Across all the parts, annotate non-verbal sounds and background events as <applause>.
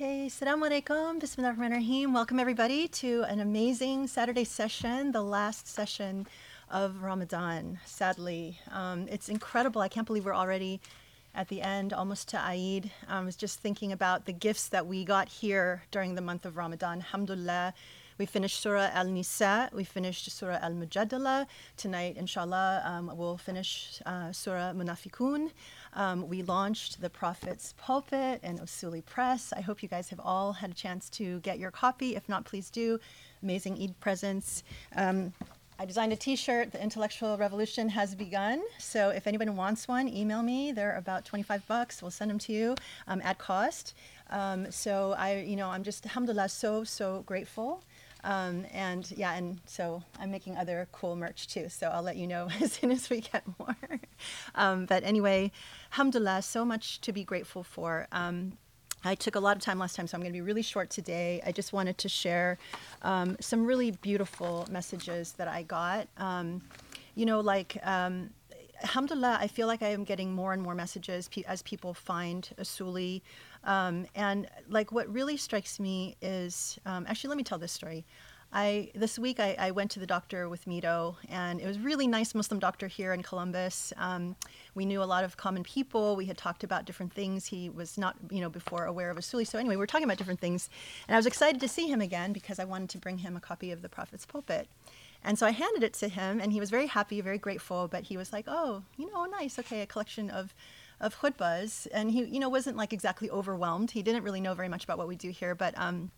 Okay, Assalamu alaikum, Bismillah ar-Rahman ar-Rahim. Welcome everybody to an amazing Saturday session, the last session of Ramadan, sadly. Um, it's incredible. I can't believe we're already at the end, almost to Eid. I was just thinking about the gifts that we got here during the month of Ramadan. Alhamdulillah. We finished Surah Al Nisa, we finished Surah Al Mujadala. Tonight, inshallah, um, we'll finish uh, Surah Munafiqun. Um, we launched the Prophet's Pulpit and Usuli Press. I hope you guys have all had a chance to get your copy. If not, please do. Amazing Eid presents. Um, I designed a T-shirt. The intellectual revolution has begun. So if anyone wants one, email me. They're about 25 bucks. We'll send them to you um, at cost. Um, so I, you know, I'm just, alhamdulillah, so so grateful. Um, and yeah, and so I'm making other cool merch too. So I'll let you know <laughs> as soon as we get more. Um, but anyway, alhamdulillah, so much to be grateful for. Um, I took a lot of time last time, so I'm going to be really short today. I just wanted to share um, some really beautiful messages that I got. Um, you know, like, um, alhamdulillah, I feel like I am getting more and more messages as people find Usuli. Um, and like, what really strikes me is um, actually, let me tell this story. I this week I, I, went to the doctor with Mito, and it was really nice Muslim doctor here in Columbus. Um, we knew a lot of common people. We had talked about different things. He was not, you know, before aware of Usuli. So anyway, we were talking about different things, and I was excited to see him again because I wanted to bring him a copy of the Prophet's Pulpit. And so I handed it to him, and he was very happy, very grateful. But he was like, "Oh, you know, nice, okay, a collection of." Of khutbahs, and he, you know, wasn't like exactly overwhelmed. He didn't really know very much about what we do here, but um,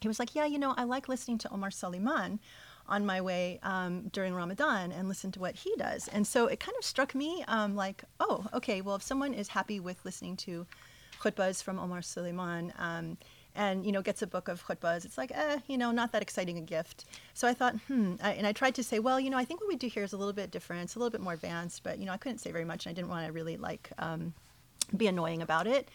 he was like, Yeah, you know, I like listening to Omar Suleiman on my way um, during Ramadan and listen to what he does. And so it kind of struck me um, like, oh, okay, well, if someone is happy with listening to khutbahs from Omar Suleiman um, and, you know, gets a book of khutbahs, it's like, eh, you know, not that exciting a gift. So I thought, hmm, I, and I tried to say, well, you know, I think what we do here is a little bit different. It's a little bit more advanced, but, you know, I couldn't say very much and I didn't want to really like um, be annoying about it.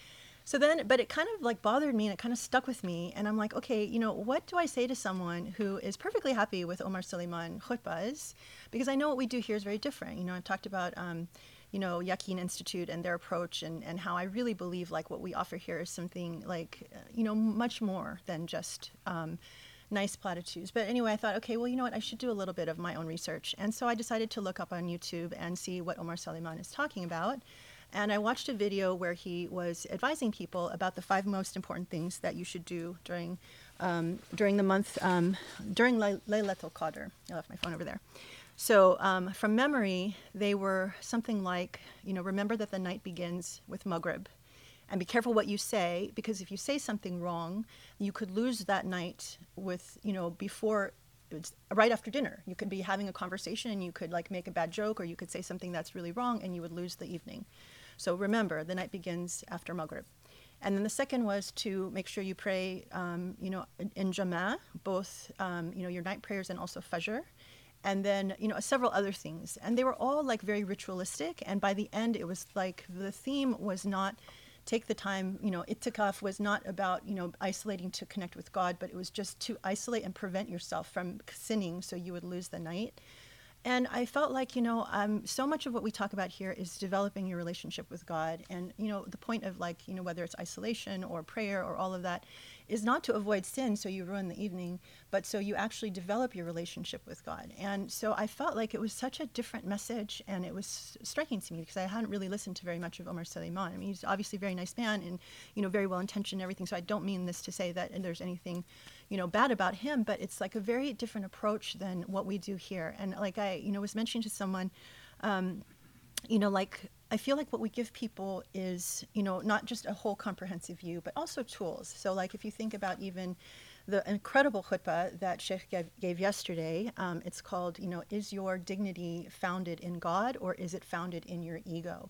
So then, but it kind of like bothered me and it kind of stuck with me. And I'm like, okay, you know, what do I say to someone who is perfectly happy with Omar Suleiman khutbahs? Because I know what we do here is very different. You know, I've talked about, um, you know, Yaqeen Institute and their approach and, and how I really believe like what we offer here is something like, uh, you know, much more than just, um, nice platitudes. But anyway, I thought, okay, well, you know what? I should do a little bit of my own research. And so I decided to look up on YouTube and see what Omar Suleiman is talking about. And I watched a video where he was advising people about the five most important things that you should do during um, during the month um, during Lay- Laylatul Qadr. I left my phone over there. So um, from memory, they were something like, you know, remember that the night begins with Maghrib, and be careful what you say because if you say something wrong, you could lose that night with, you know, before right after dinner. You could be having a conversation and you could like make a bad joke or you could say something that's really wrong and you would lose the evening. So remember, the night begins after Maghrib. And then the second was to make sure you pray, um, you know, in, in Jama'ah, both, um, you know, your night prayers and also Fajr. And then, you know, several other things. And they were all like very ritualistic. And by the end, it was like the theme was not take the time, you know, itikaf was not about, you know, isolating to connect with God, but it was just to isolate and prevent yourself from sinning so you would lose the night. And I felt like, you know, um, so much of what we talk about here is developing your relationship with God. And, you know, the point of like, you know, whether it's isolation or prayer or all of that is not to avoid sin so you ruin the evening, but so you actually develop your relationship with God. And so I felt like it was such a different message and it was striking to me because I hadn't really listened to very much of Omar Suleiman. I mean, he's obviously a very nice man and, you know, very well intentioned and everything. So I don't mean this to say that there's anything, you know, bad about him, but it's like a very different approach than what we do here. And like I, you know, was mentioning to someone, um, you know, like I feel like what we give people is, you know, not just a whole comprehensive view, but also tools. So, like, if you think about even the incredible khutbah that Sheikh gave, gave yesterday, um, it's called, you know, is your dignity founded in God or is it founded in your ego?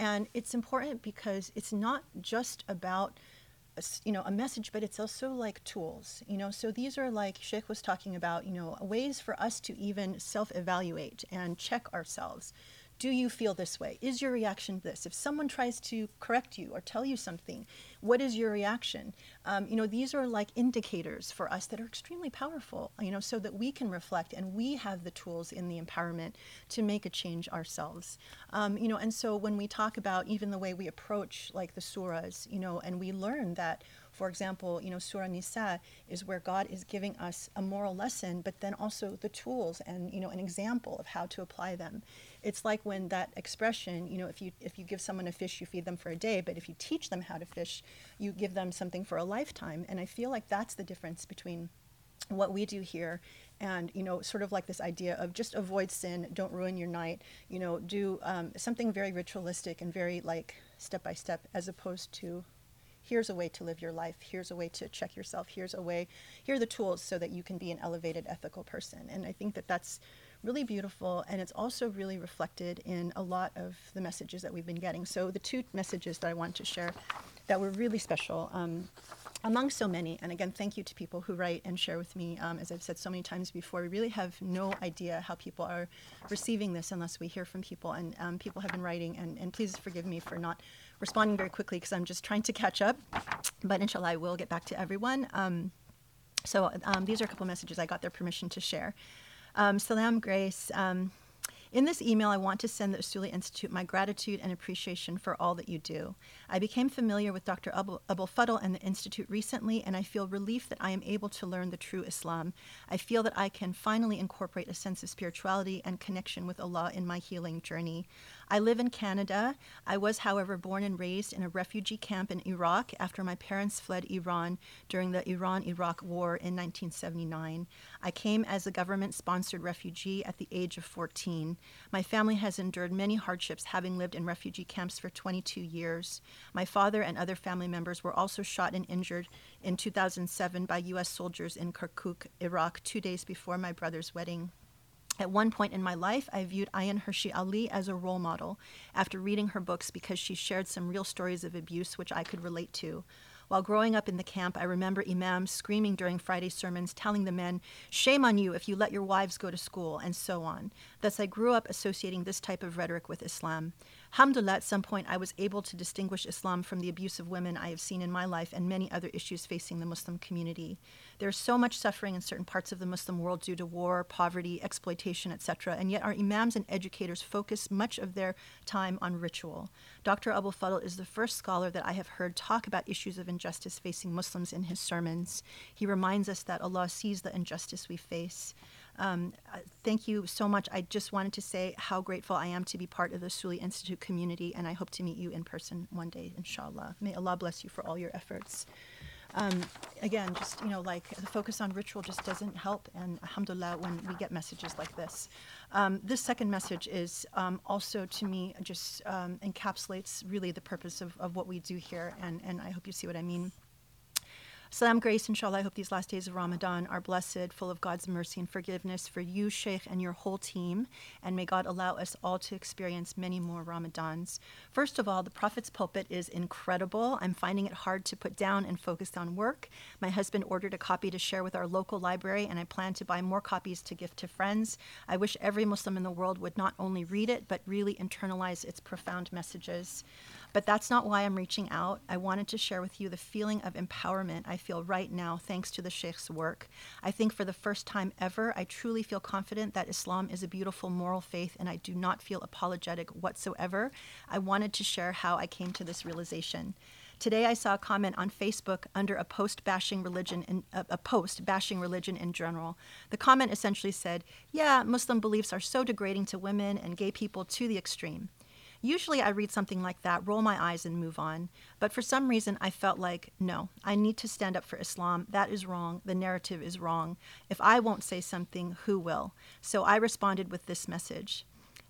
And it's important because it's not just about you know a message but it's also like tools you know so these are like sheikh was talking about you know ways for us to even self-evaluate and check ourselves do you feel this way? Is your reaction this? If someone tries to correct you or tell you something, what is your reaction? Um, you know, these are like indicators for us that are extremely powerful, you know, so that we can reflect and we have the tools in the empowerment to make a change ourselves. Um, you know, and so when we talk about even the way we approach like the surahs, you know, and we learn that For example, you know, Surah Nisa is where God is giving us a moral lesson, but then also the tools and you know an example of how to apply them. It's like when that expression, you know, if you if you give someone a fish, you feed them for a day, but if you teach them how to fish, you give them something for a lifetime. And I feel like that's the difference between what we do here and you know sort of like this idea of just avoid sin don't ruin your night you know do um, something very ritualistic and very like step by step as opposed to here's a way to live your life here's a way to check yourself here's a way here are the tools so that you can be an elevated ethical person and i think that that's really beautiful and it's also really reflected in a lot of the messages that we've been getting so the two messages that i want to share that were really special um, among so many, and again, thank you to people who write and share with me. Um, as I've said so many times before, we really have no idea how people are receiving this unless we hear from people. And um, people have been writing, and, and please forgive me for not responding very quickly because I'm just trying to catch up. But inshallah, I will get back to everyone. Um, so um, these are a couple messages I got their permission to share. Um, Salam Grace. Um, in this email, I want to send the Usuli Institute my gratitude and appreciation for all that you do. I became familiar with Dr. Abul, Abul and the Institute recently, and I feel relief that I am able to learn the true Islam. I feel that I can finally incorporate a sense of spirituality and connection with Allah in my healing journey. I live in Canada. I was, however, born and raised in a refugee camp in Iraq after my parents fled Iran during the Iran Iraq War in 1979. I came as a government sponsored refugee at the age of 14. My family has endured many hardships, having lived in refugee camps for 22 years. My father and other family members were also shot and injured in 2007 by U.S. soldiers in Kirkuk, Iraq, two days before my brother's wedding. At one point in my life, I viewed Ayaan Hirsi Ali as a role model after reading her books because she shared some real stories of abuse which I could relate to. While growing up in the camp, I remember imams screaming during Friday sermons, telling the men, Shame on you if you let your wives go to school, and so on. Thus, I grew up associating this type of rhetoric with Islam. Alhamdulillah, at some point, I was able to distinguish Islam from the abuse of women I have seen in my life and many other issues facing the Muslim community. There's so much suffering in certain parts of the Muslim world due to war, poverty, exploitation, etc., and yet our imams and educators focus much of their time on ritual. Dr. Abou El Fadl is the first scholar that I have heard talk about issues of injustice facing Muslims in his sermons. He reminds us that Allah sees the injustice we face. Um, uh, thank you so much. I just wanted to say how grateful I am to be part of the Usuli Institute community, and I hope to meet you in person one day, inshallah. May Allah bless you for all your efforts um, again, just you know, like the focus on ritual just doesn't help. And alhamdulillah, when we get messages like this, um, this second message is um, also to me just um, encapsulates really the purpose of, of what we do here. And and I hope you see what I mean. Salam grace, inshallah. I hope these last days of Ramadan are blessed, full of God's mercy and forgiveness for you, Sheikh, and your whole team. And may God allow us all to experience many more Ramadans. First of all, the Prophet's pulpit is incredible. I'm finding it hard to put down and focus on work. My husband ordered a copy to share with our local library, and I plan to buy more copies to gift to friends. I wish every Muslim in the world would not only read it, but really internalize its profound messages. But that's not why I'm reaching out. I wanted to share with you the feeling of empowerment I feel right now thanks to the Sheikh's work. I think for the first time ever, I truly feel confident that Islam is a beautiful moral faith and I do not feel apologetic whatsoever. I wanted to share how I came to this realization. Today, I saw a comment on Facebook under a post bashing religion in, a post bashing religion in general. The comment essentially said, "Yeah, Muslim beliefs are so degrading to women and gay people to the extreme." Usually I read something like that, roll my eyes, and move on. But for some reason, I felt like, no, I need to stand up for Islam. That is wrong. The narrative is wrong. If I won't say something, who will? So I responded with this message.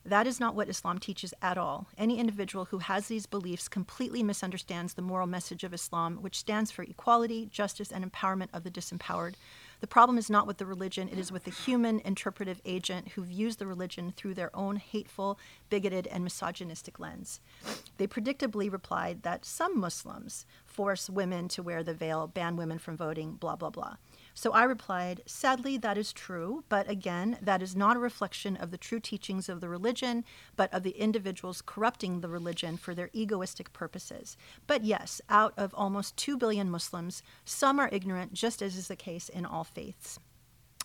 That is not what Islam teaches at all. Any individual who has these beliefs completely misunderstands the moral message of Islam, which stands for equality, justice, and empowerment of the disempowered. The problem is not with the religion, it is with the human interpretive agent who views the religion through their own hateful, bigoted, and misogynistic lens. They predictably replied that some Muslims force women to wear the veil, ban women from voting, blah, blah, blah. So I replied, Sadly, that is true, but again, that is not a reflection of the true teachings of the religion, but of the individuals corrupting the religion for their egoistic purposes. But yes, out of almost 2 billion Muslims, some are ignorant, just as is the case in all faiths.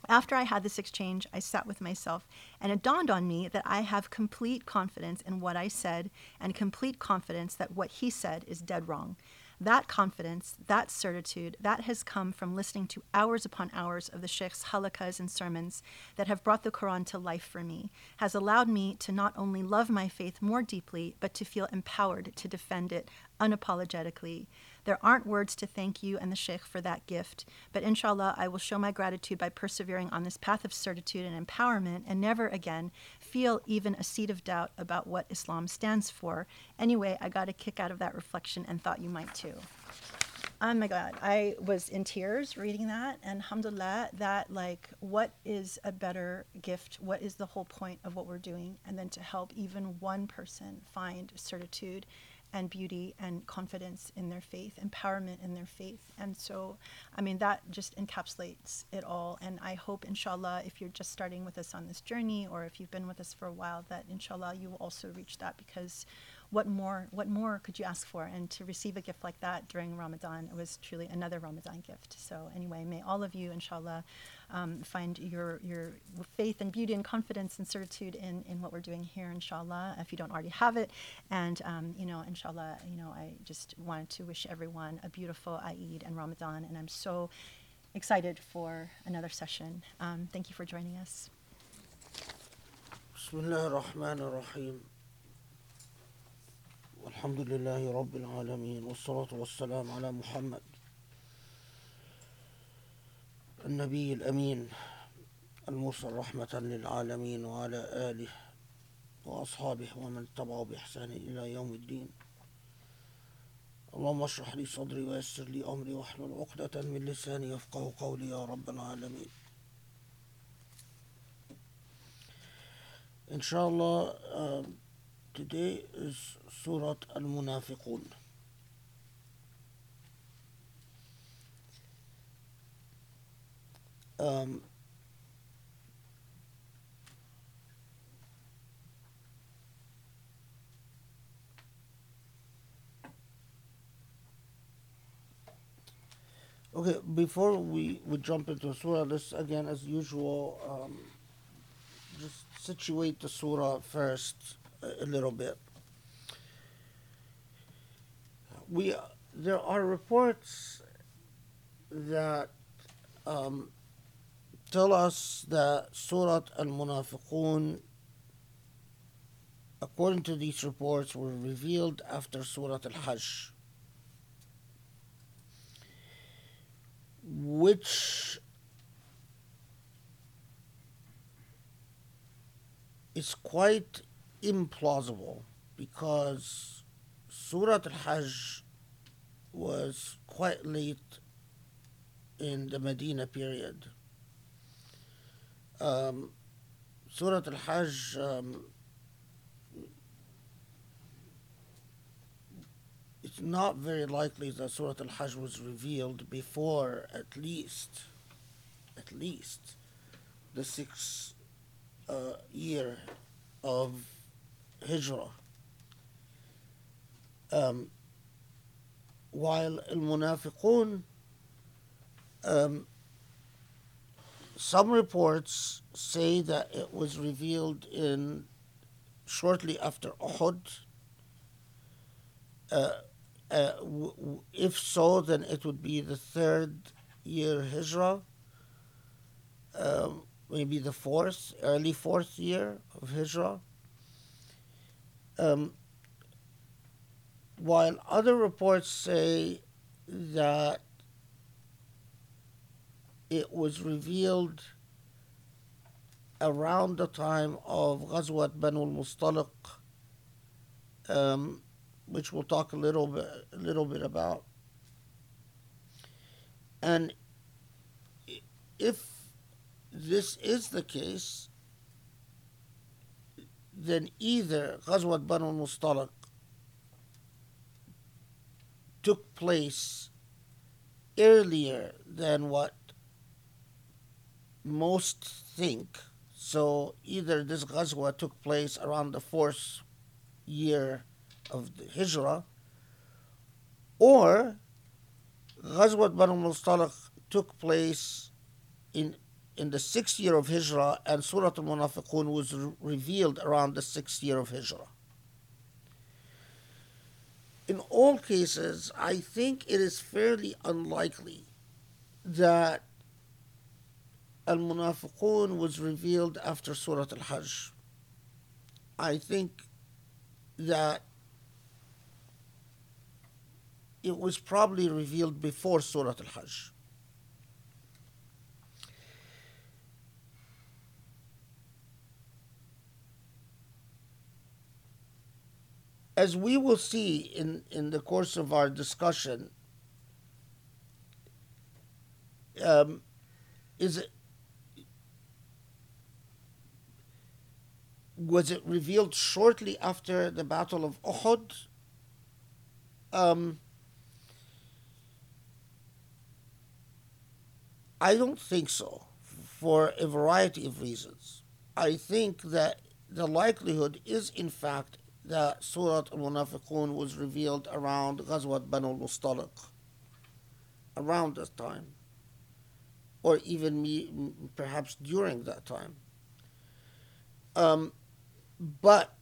After I had this exchange, I sat with myself, and it dawned on me that I have complete confidence in what I said and complete confidence that what he said is dead wrong. That confidence, that certitude, that has come from listening to hours upon hours of the Sheikh's halakas and sermons that have brought the Quran to life for me, has allowed me to not only love my faith more deeply, but to feel empowered to defend it unapologetically. There aren't words to thank you and the Sheikh for that gift, but inshallah, I will show my gratitude by persevering on this path of certitude and empowerment and never again feel even a seed of doubt about what Islam stands for. Anyway, I got a kick out of that reflection and thought you might too. Oh my God, I was in tears reading that, and alhamdulillah, that like, what is a better gift? What is the whole point of what we're doing? And then to help even one person find certitude and beauty and confidence in their faith, empowerment in their faith. And so, I mean, that just encapsulates it all. And I hope, inshallah, if you're just starting with us on this journey or if you've been with us for a while, that inshallah you will also reach that because what more what more could you ask for and to receive a gift like that during ramadan it was truly another ramadan gift so anyway may all of you inshallah um, find your your faith and beauty and confidence and certitude in in what we're doing here inshallah if you don't already have it and um, you know inshallah you know i just wanted to wish everyone a beautiful eid and ramadan and i'm so excited for another session um, thank you for joining us بسم الله الرحمن الرحيم والحمد لله رب العالمين والصلاة والسلام على محمد النبي الأمين المرسل رحمة للعالمين وعلى آله وأصحابه ومن تبعه بإحسان إلى يوم الدين. اللهم اشرح لي صدري ويسر لي أمري واحلل عقدة من لساني يفقه قولي يا رب العالمين. Inshallah, um, today is Surat Al Um, okay, before we, we jump into Surah, let's again, as usual, um, just situate the surah first a, a little bit. We there are reports that um, tell us that Surah Al Munafiqun, according to these reports, were revealed after Surah Al Hajj, which is quite implausible because Surah Al Hajj was quite late in the Medina period. Um, Surah Al Hajj um, it's not very likely that Surah Al Hajj was revealed before at least, at least, the sixth uh, year of Hijrah. Um, while Al Munafiqun, um, some reports say that it was revealed in shortly after Uhud. Uh, uh, w- w- if so, then it would be the third year Hijrah, um, maybe the fourth, early fourth year of Hijrah. Um, while other reports say that it was revealed around the time of Ghazwat Banu al-Mustaliq, um, which we'll talk a little bit, a little bit about. And if this is the case, then either Ghazwat Banu al-Mustaliq took place earlier than what most think. So either this Ghazwa took place around the fourth year of the Hijrah, or Ghazwat Banu Mustaliq took place in in the sixth year of Hijrah, and Surah Al Munafiqun was re- revealed around the sixth year of Hijrah. in all cases, I think it is fairly unlikely that Al Munafiqun was revealed after Surah Al Hajj. I think that it was probably revealed before Surah Al Hajj. As we will see in, in the course of our discussion, um, is was it revealed shortly after the Battle of Uhud? Um, I don't think so, for a variety of reasons. I think that the likelihood is, in fact, that Surah Al-Munafiqun was revealed around Ghazwat Banu al-Mustaliq, around that time, or even me, perhaps during that time. Um, but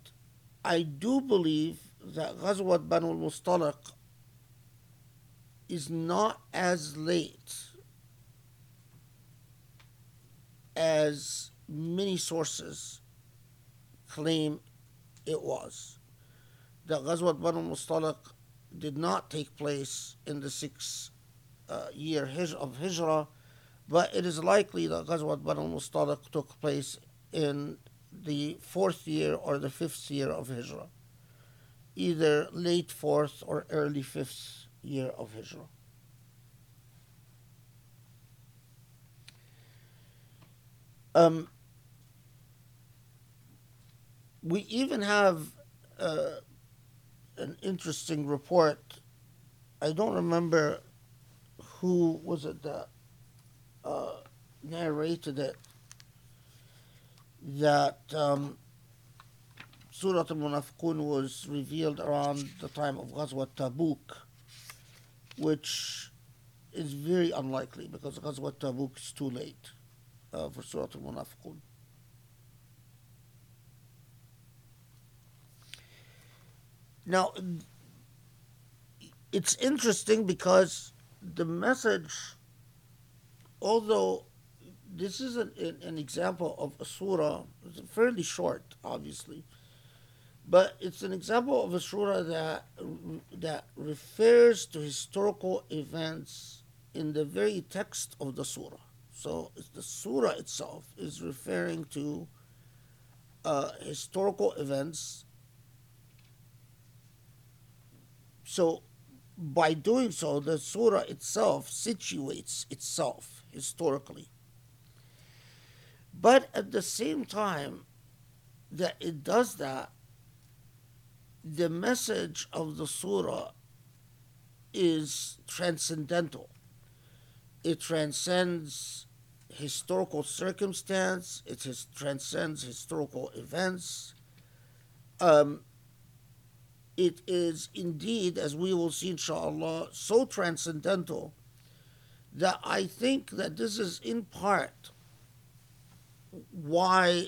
I do believe that Ghazwat Banu al-Mustaliq is not as late as many sources claim it was. The Ghazwat Banu Mustaliq did not take place in the sixth uh, year of Hijrah, but it is likely that Ghazwat Banu Mustaliq took place in the fourth year or the fifth year of Hijrah, either late fourth or early fifth year of Hijrah. Um, we even have uh, an interesting report. I don't remember who was it that uh, narrated it. That um, Surah Al-Munafiqun was revealed around the time of Ghazwat Tabuk, which is very unlikely because Ghazwat Tabuk is too late uh, for Surah Al-Munafiqun. Now, it's interesting because the message, although this is an, an example of a surah, it's fairly short, obviously, but it's an example of a surah that that refers to historical events in the very text of the surah. So the surah itself is referring to uh, historical events. So by doing so, the surah itself situates itself historically. But at the same time that it does that, the message of the surah is transcendental. It transcends historical circumstance, it is, transcends historical events. Um, it is indeed, as we will see inshallah, so transcendental that I think that this is in part why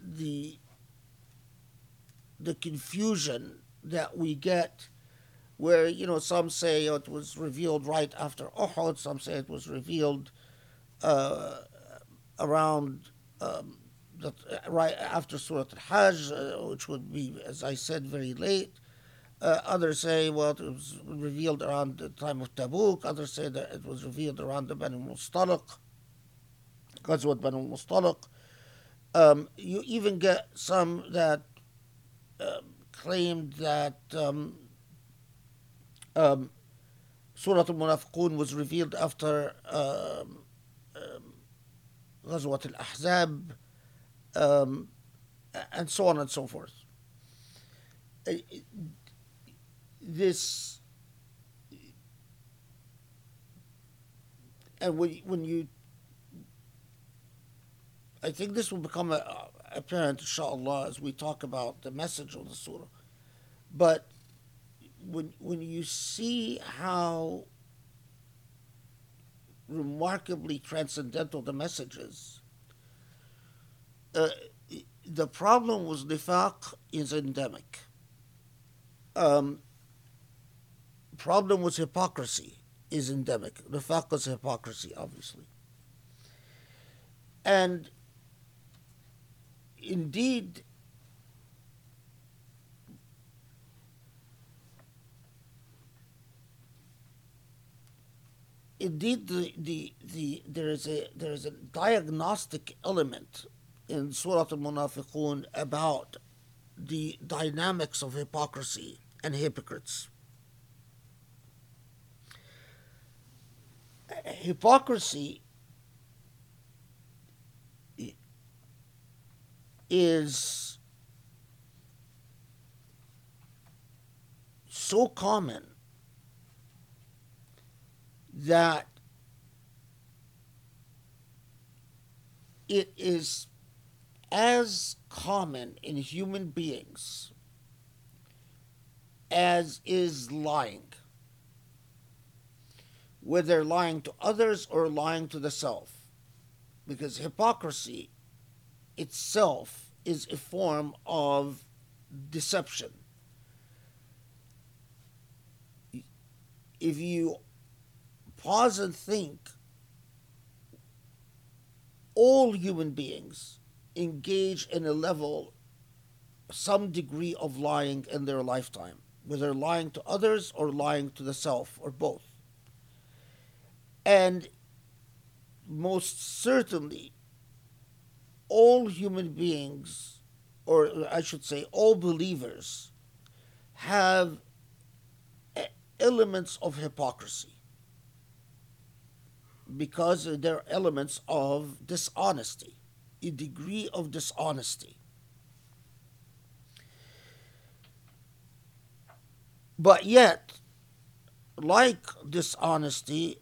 the the confusion that we get where you know some say it was revealed right after Uhud, some say it was revealed uh, around um, right after Surah Al-Hajj, uh, which would be, as I said, very late. Uh, others say, well, it was revealed around the time of Tabuk. Others say that it was revealed around the Banu Mustaliq, Ghazwat Banu Mustaliq. Um, you even get some that um, claimed that um, um Surah Al Munafiqun was revealed after um, um Ghazwat Al Ahzab, um, and so on and so forth. Uh, this, and when, when you I think this will become a, apparent, inshallah, as we talk about the message of the surah. But when when you see how remarkably transcendental the message is. Uh, the problem with nifaq is endemic. Um, problem with hypocrisy is endemic. Nifaq is hypocrisy, obviously. And indeed, indeed the, the, the, there, is a, there is a diagnostic element in Surah Al-Munafiqun about the dynamics of hypocrisy and hypocrites. Hypocrisy is so common that it is as common in human beings as is lying, whether lying to others or lying to the self, because hypocrisy itself is a form of deception. If you pause and think, all human beings engage in a level, some degree of lying in their lifetime, whether lying to others or lying to the self or both. And most certainly, all human beings, or I should say, all believers, have elements of hypocrisy because they're elements of dishonesty, a degree of dishonesty. But yet, like dishonesty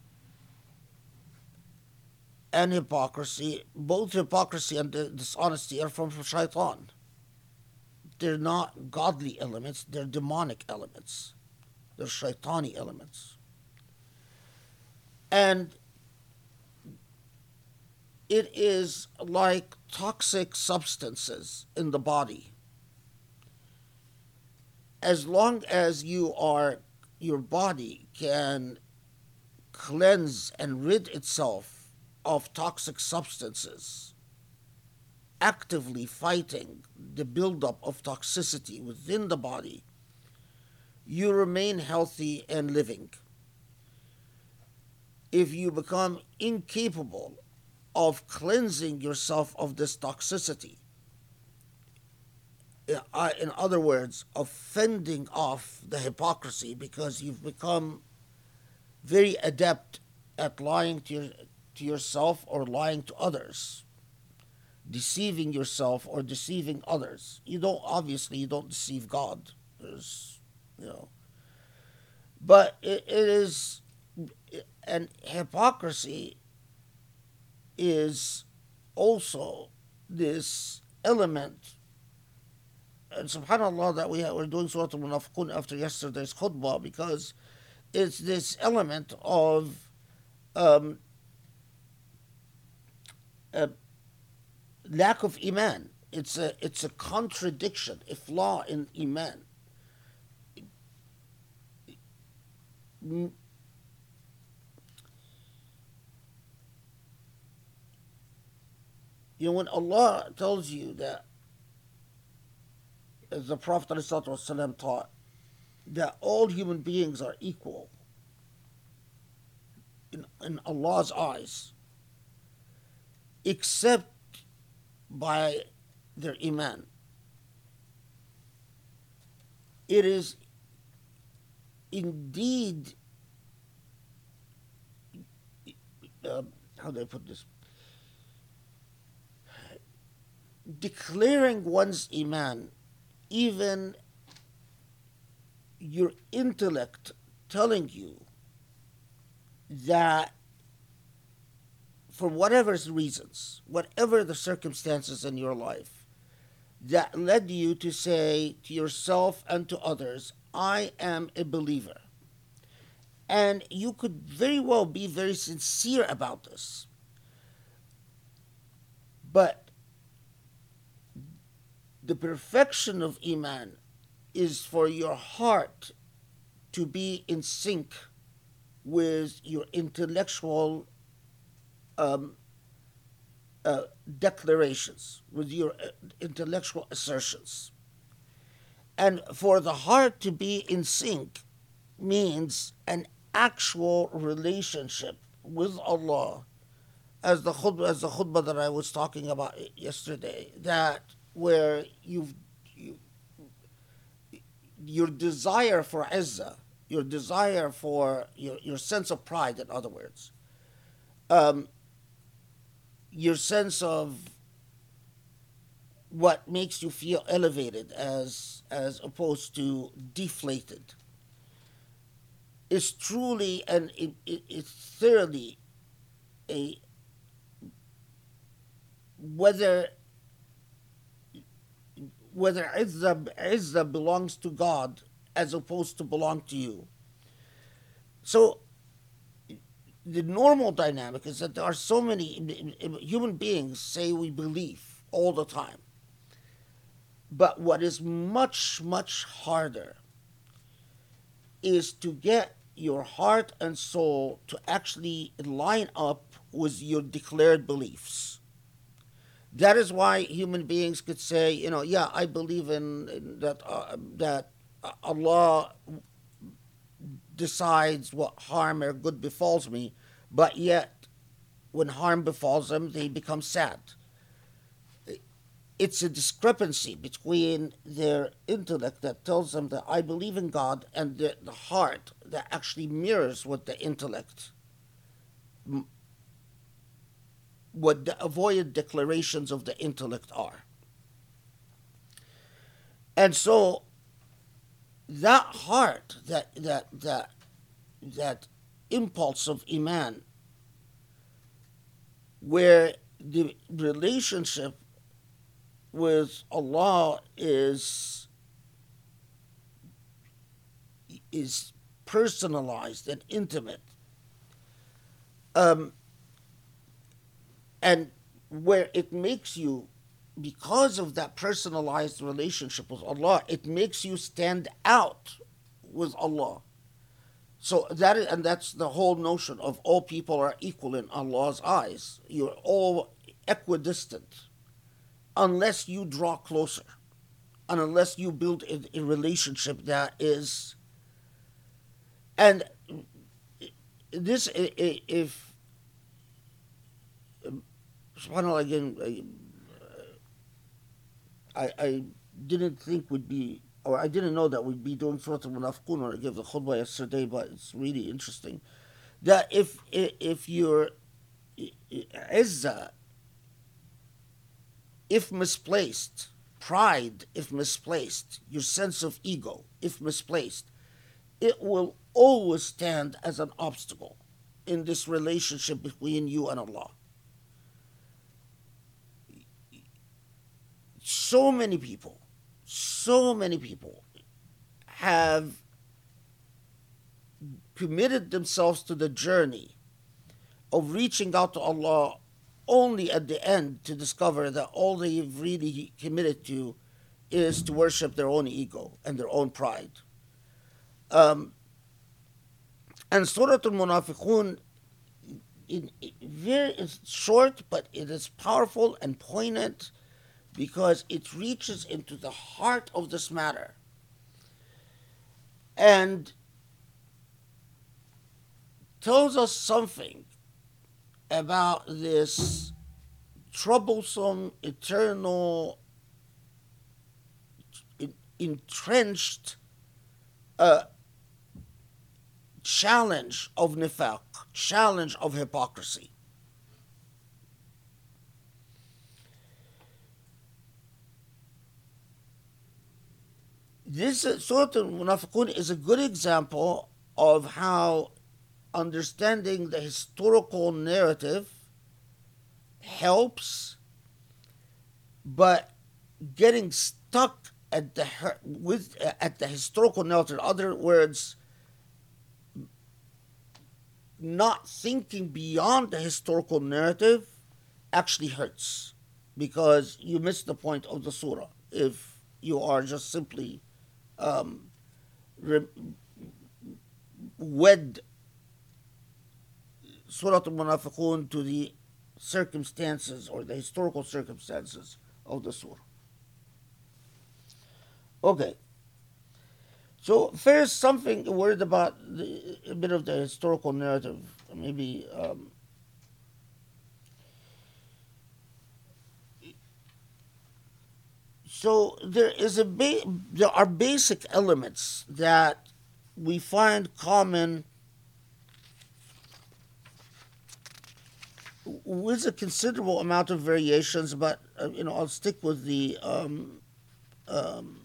and hypocrisy, both hypocrisy and dishonesty are from shaitan. They're not godly elements, they're demonic elements. They're shaitani elements. And it is like toxic substances in the body. As long as you are, your body can cleanse and rid itself of toxic substances, actively fighting the buildup of toxicity within the body, you remain healthy and living. If you become incapable of cleansing yourself of this toxicity. Uh, uh, in other words, of fending off the hypocrisy because you've become very adept at lying to, your, to yourself or lying to others, deceiving yourself or deceiving others. You don't, obviously, you don't deceive God. There's, you know. But it, it is, and hypocrisy is also this element. And subhanAllah that we we're doing Surah Al-Munafiqun after yesterday's khutbah because it's this element of um, lack of iman. It's a it's a contradiction, a flaw in iman. You know, when Allah tells you that, as the Prophet ﷺ taught, that all human beings are equal in, in Allah's eyes, except by their Iman. It is indeed, uh, how do I put this? declaring one's iman, even your intellect telling you that for whatever reasons, whatever the circumstances in your life, that led you to say to yourself and to others, I am a believer. And you could very well be very sincere about this. But the perfection of Iman is for your heart to be in sync with your intellectual um, uh, declarations, with your uh, intellectual assertions. And for the heart to be in sync means an actual relationship with Allah, as the khutbah, as the khutbah that I was talking about yesterday, that where you've you, your desire for izzah, your desire for your, your sense of pride, in other words, um, your sense of what makes you feel elevated as as opposed to deflated is truly and it, it, it's thoroughly a whether whether Izzah, Izzah belongs to God as opposed to belong to you. So the normal dynamic is that there are so many human beings say we believe all the time. But what is much, much harder is to get your heart and soul to actually line up with your declared beliefs. That is why human beings could say, you know, yeah, I believe in, in that uh, that Allah decides what harm or good befalls me, but yet when harm befalls them, they become sad. It's a discrepancy between their intellect that tells them that I believe in God and the, the heart that actually mirrors what the intellect, what the avoided declarations of the intellect are. And so that heart, that that that that impulse of iman, where the relationship with Allah is is personalized and intimate, um, and where it makes you because of that personalized relationship with Allah, it makes you stand out with Allah. So that is, and that's the whole notion of all people are equal in Allah's eyes. You're all equidistant, unless you draw closer, and unless you build a, a relationship that is. And this, if subhanallah again I, I didn't think would be, or I didn't know that we'd be doing Surah Al-Munafiqun when I gave the khutbah yesterday, but it's really interesting that if if your izzah, if misplaced, pride, if misplaced, your sense of ego, if misplaced, it will always stand as an obstacle in this relationship between you and Allah. So many people, so many people have committed themselves to the journey of reaching out to Allah only at the end to discover that all they've really committed to is to worship their own ego and their own pride. Um, and Surah Al-Munafiqun, in, in very short, but it is powerful and poignant because it reaches into the heart of this matter. And tells us something about this troublesome, eternal, entrenched uh, challenge of nifaq, challenge of hypocrisy. This Surah Al-Munafiqun is a good example of how understanding the historical narrative helps, but getting stuck at the with at the historical narrative. In other words, not thinking beyond the historical narrative actually hurts because you miss the point of the surah if you are just simply um, re- wed Surah Al-Munafiqun to the circumstances or the historical circumstances of the surah. Okay. So first, something a word about the, a bit of the historical narrative, maybe. Um, so there is a ba- there are basic elements that we find common with a considerable amount of variations, but uh, you know I'll stick with the um, um,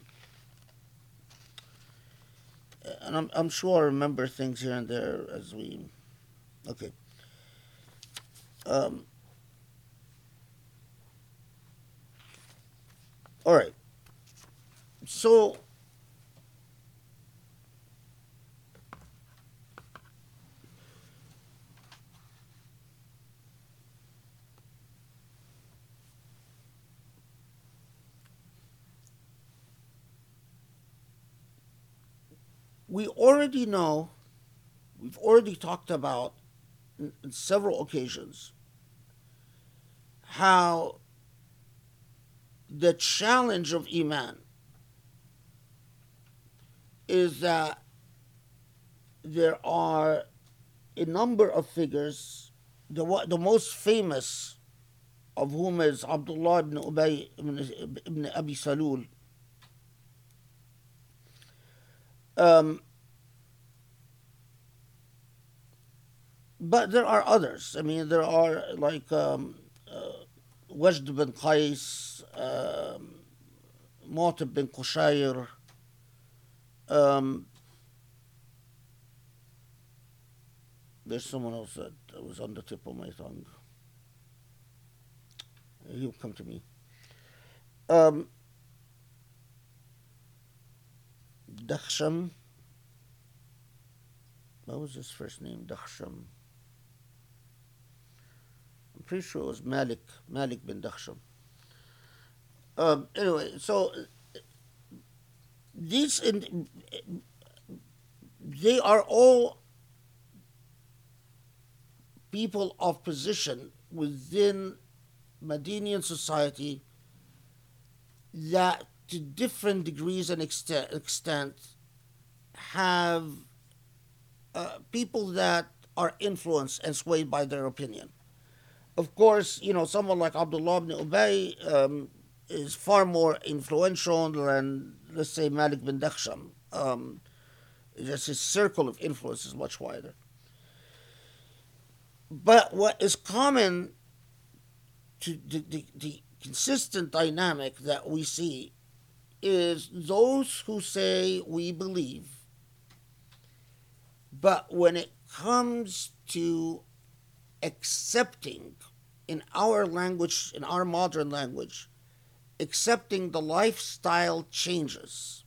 and I'm I'm sure I remember things here and there as we okay. Um, all right. So we already know, we've already talked about in, in several occasions how the challenge of Iman is that there are a number of figures, the, the most famous of whom is Abdullah ibn Ubay ibn, ibn Abi Salul. Um, but there are others. I mean, there are like um, uh, Wajd bin Qais, Mu'tab bin Qushayr, um, there's someone else that was on the tip of my tongue. He'll come to me. Um, Dakhsham. What was his first name? Dakhsham. I'm pretty sure it was Malik, Malik bin Dakhsham. Um, anyway, so these in, they are all people of position within Madinian society that to different degrees and extent, extent have uh, people that are influenced and swayed by their opinion. Of course, you know, someone like Abdullah ibn Ubay um, is far more influential than, let's say, Malik bin. Um, just his circle of influence is much wider. But what is common to the, the, the consistent dynamic that we see is those who say we believe, but when it comes to accepting in our language, in our modern language, accepting the lifestyle changes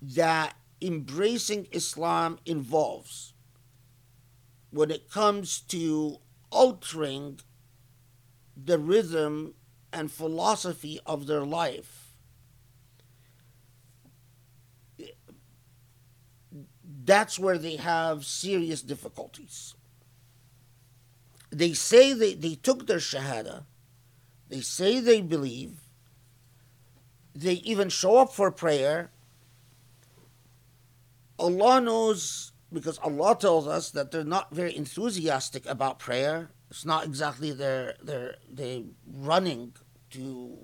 that embracing Islam involves when it comes to altering the rhythm and philosophy of their life. That's where they have serious difficulties. They say they, they took their Shahada, they say they believe, they even show up for prayer. Allah knows because Allah tells us that they're not very enthusiastic about prayer. It's not exactly their their they running to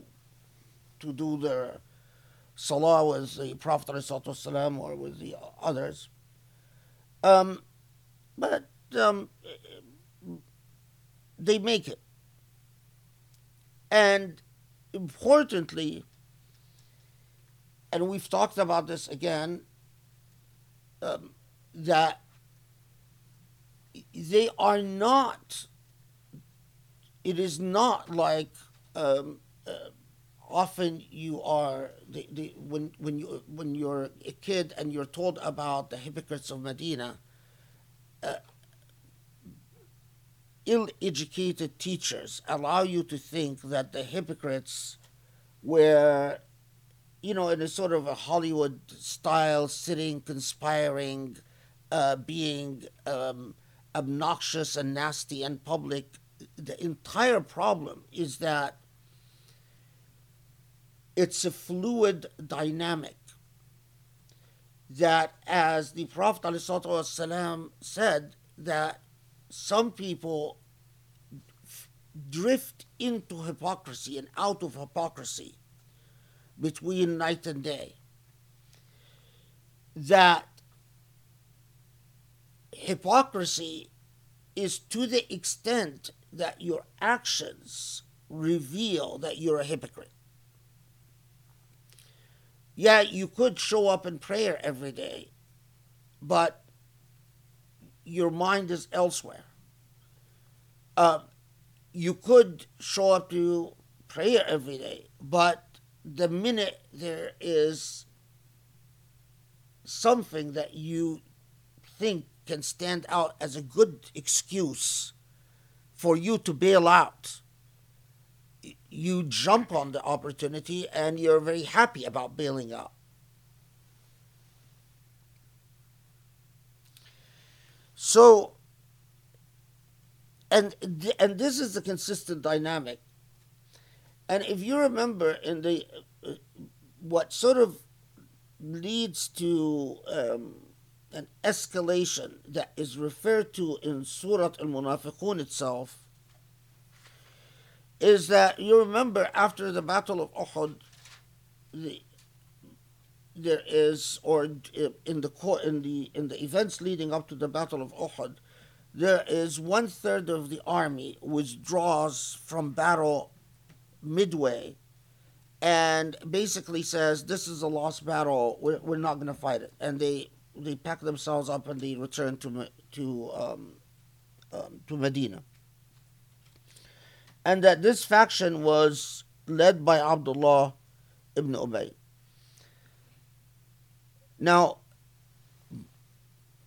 to do their salah with the Prophet or with the others. Um, but um, they make it. And importantly, and we've talked about this again, um, that they are not, it is not like um, uh, often you are when when you when you're a kid and you're told about the hypocrites of Medina. Uh, ill-educated teachers allow you to think that the hypocrites were you know, in a sort of a Hollywood style, sitting, conspiring, uh, being um, obnoxious and nasty and public. The entire problem is that it's a fluid dynamic that as the Prophet ﷺ said, that some people drift into hypocrisy and out of hypocrisy between night and day. That hypocrisy is to the extent that your actions reveal that you're a hypocrite. Yeah, you could show up in prayer every day, but your mind is elsewhere. Uh, you could show up to prayer every day, but the minute there is something that you think can stand out as a good excuse for you to bail out, you jump on the opportunity and you're very happy about bailing out. So, and and this is the consistent dynamic. And if you remember, in the uh, what sort of leads to um, an escalation that is referred to in Surah Al Munafiqun itself is that you remember after the Battle of Uhud, the, there is, or in the in the in the events leading up to the Battle of Uhud, there is one third of the army withdraws from battle midway, and basically says, "This is a lost battle. We're, we're not going to fight it," and they they pack themselves up and they return to to um, um, to Medina and that this faction was led by Abdullah ibn Ubay. Now,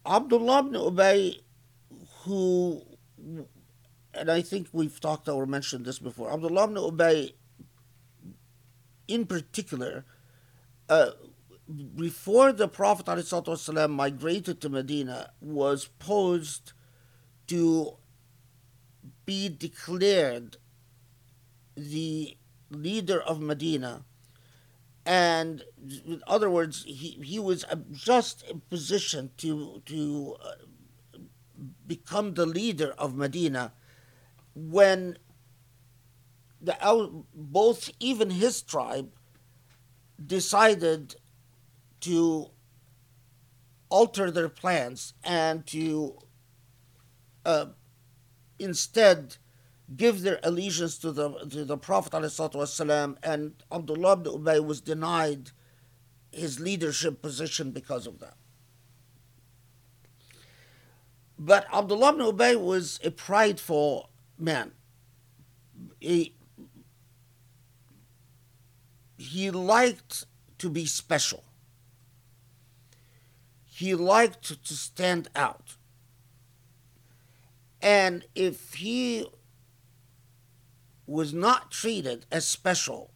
Abdullah ibn Ubay, who, and I think we've talked or mentioned this before, Abdullah ibn Ubay, in particular, uh, before the Prophet ﷺ migrated to Medina, was posed to be declared the leader of Medina. And in other words, he, he was just in position to, to uh, become the leader of Medina when the, both, even his tribe, decided to alter their plans and to uh, instead give their allegiance to the to the Prophet والسلام, and Abdullah ibn Ubay was denied his leadership position because of that. But Abdullah ibn Ubay was a prideful man. He, he liked to be special. He liked to stand out. And if he was not treated as special.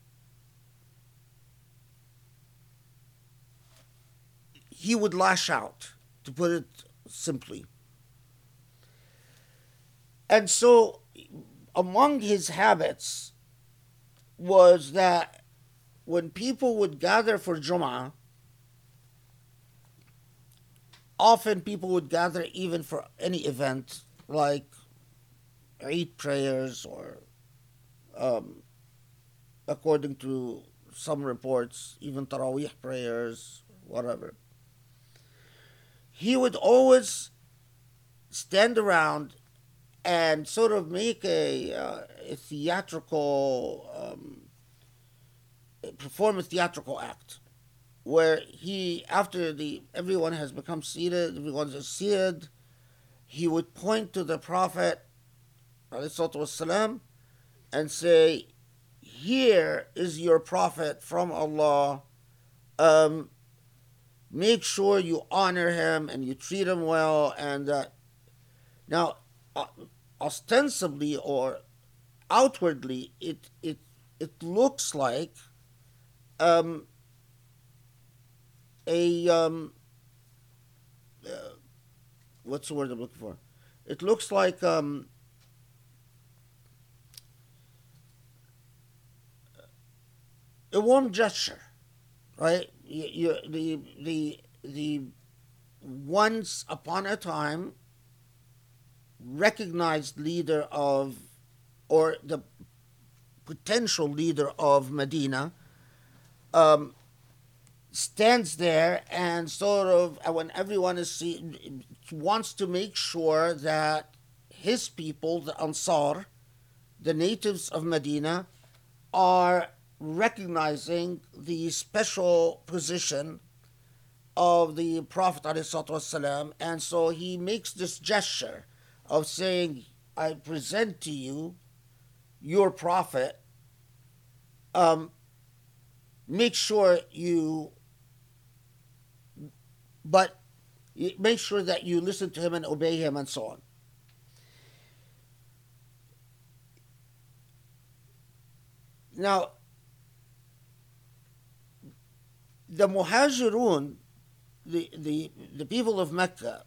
He would lash out, to put it simply. And so, among his habits was that when people would gather for Jum'ah, often people would gather even for any event like Eid prayers or um, according to some reports, even Taraweeh prayers, whatever. He would always stand around and sort of make a, uh, a theatrical, um, perform a theatrical act where he, after the everyone has become seated, everyone is seated, he would point to the Prophet, والسلام, and say, Here is your prophet from Allah. Um, make sure you honor him and you treat him well. And uh, now, uh, ostensibly or outwardly, it, it, it looks like um, a um, uh, what's the word I'm looking for? It looks like um, a warm gesture, right? You, you, the the the once upon a time recognized leader of or the potential leader of Medina um, stands there and sort of when everyone is see, wants to make sure that his people the ansar the natives of medina are recognizing the special position of the prophet والسلام, and so he makes this gesture of saying i present to you your prophet um, make sure you but make sure that you listen to him and obey him and so on. Now, the Muhajirun, the, the, the people of Mecca,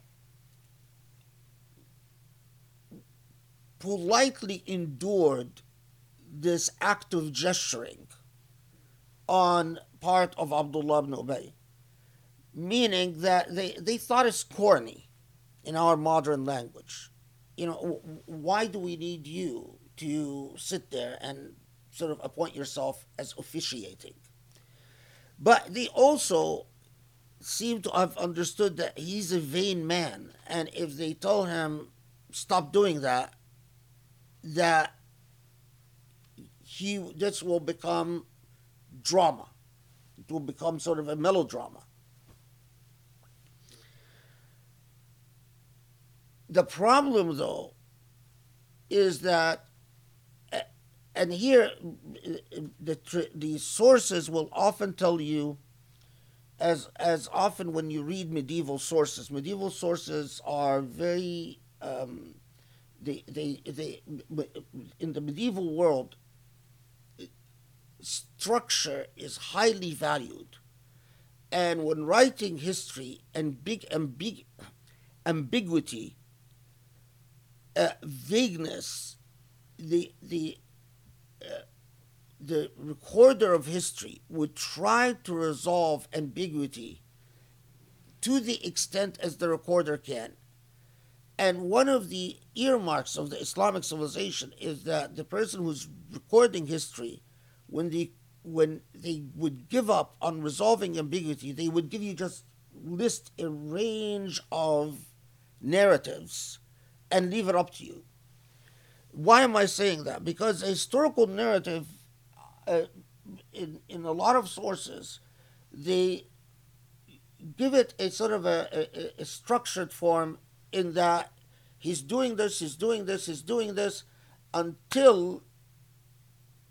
politely endured this act of gesturing on part of Abdullah ibn Ubay meaning that they, they thought it's corny in our modern language. You know, why do we need you to sit there and sort of appoint yourself as officiating? But they also seem to have understood that he's a vain man, and if they tell him stop doing that, that he this will become drama. It will become sort of a melodrama. The problem, though, is that, and here the, the sources will often tell you, as, as often when you read medieval sources, medieval sources are very, um, they, they, they, in the medieval world, structure is highly valued. And when writing history and big ambig- ambiguity uh, vagueness, the the the recorder of history would try to resolve ambiguity to the extent as the recorder can. And one of the earmarks of the Islamic civilization is that the person who's recording history, when they when they would give up on resolving ambiguity, they would give you just list a range of narratives and leave it up to you. Why am I saying that? Because a historical narrative, uh, in, in a lot of sources, they give it a sort of a, a, a structured form in that he's doing this, he's doing this, he's doing this until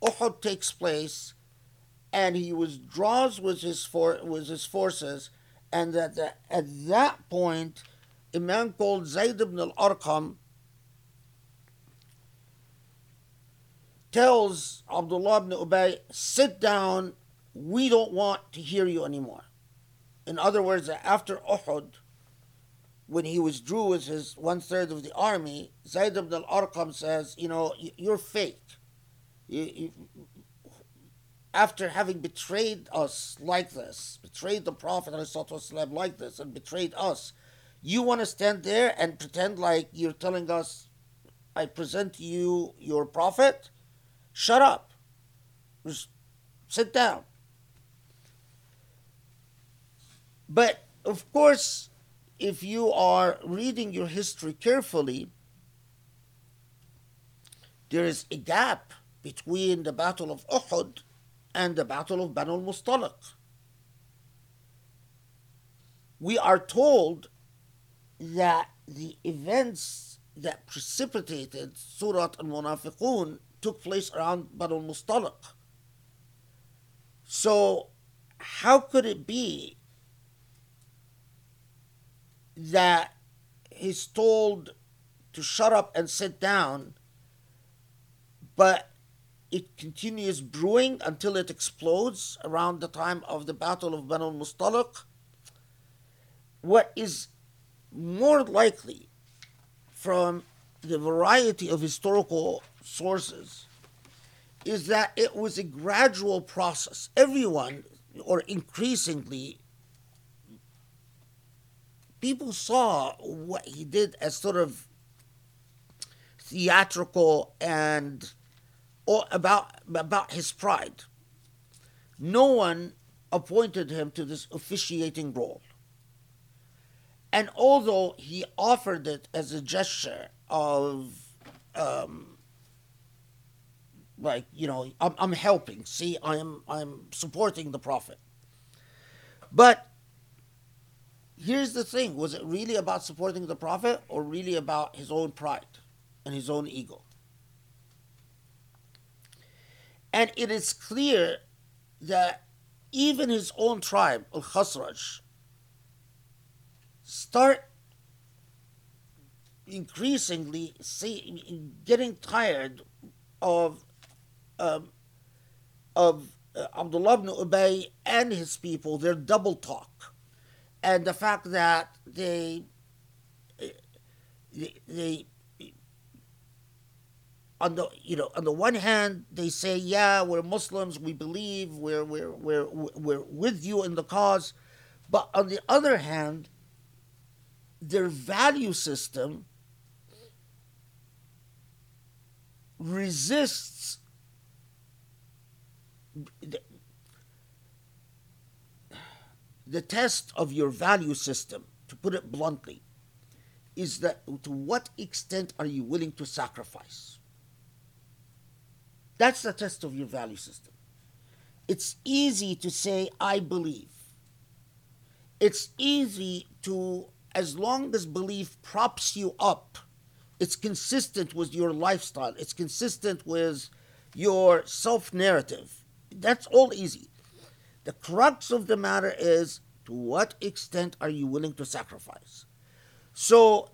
Uhud takes place and he withdraws with his for, with his forces, and that the, at that point a man called Zayd ibn al-Arqam tells Abdullah ibn Ubay, sit down, we don't want to hear you anymore. In other words, after Uhud, when he withdrew with his one third of the army, Zayd ibn al-Arqam says, you know, you're fake. You, you, after having betrayed us like this, betrayed the Prophet like this, and betrayed us, you want to stand there and pretend like you're telling us, I present to you your prophet? Shut up. Just sit down. But of course, if you are reading your history carefully, there is a gap between the Battle of Uhud and the Battle of Banu al-Mustaliq. We are told that the events that precipitated Surat al-Munafiqun took place around Banu al-Mustaliq. So how could it be that he's told to shut up and sit down, but it continues brewing until it explodes around the time of the Battle of Banu al-Mustaliq? what is more likely from the variety of historical sources is that it was a gradual process. Everyone, or increasingly, people saw what he did as sort of theatrical and or about about his pride. No one appointed him to this officiating role. And although he offered it as a gesture of, um, like you know, I'm, I'm helping. See, I'm I'm supporting the prophet. But here's the thing: was it really about supporting the prophet, or really about his own pride and his own ego? And it is clear that even his own tribe, Al Khazraj, start increasingly see, getting tired of um, of uh, Abdullah ibn Ubay and his people, their double talk, and the fact that they they, they on the you know on the one hand they say yeah we're Muslims we believe we're we're we're we're with you in the cause, but on the other hand, their value system resists the, test of your value system, to put it bluntly, is that to what extent are you willing to sacrifice? That's the test of your value system. It's easy to say, I believe. It's easy to, as long as belief props you up, it's consistent with your lifestyle, it's consistent with your self narrative. That's all easy. The crux of the matter is to what extent are you willing to sacrifice? So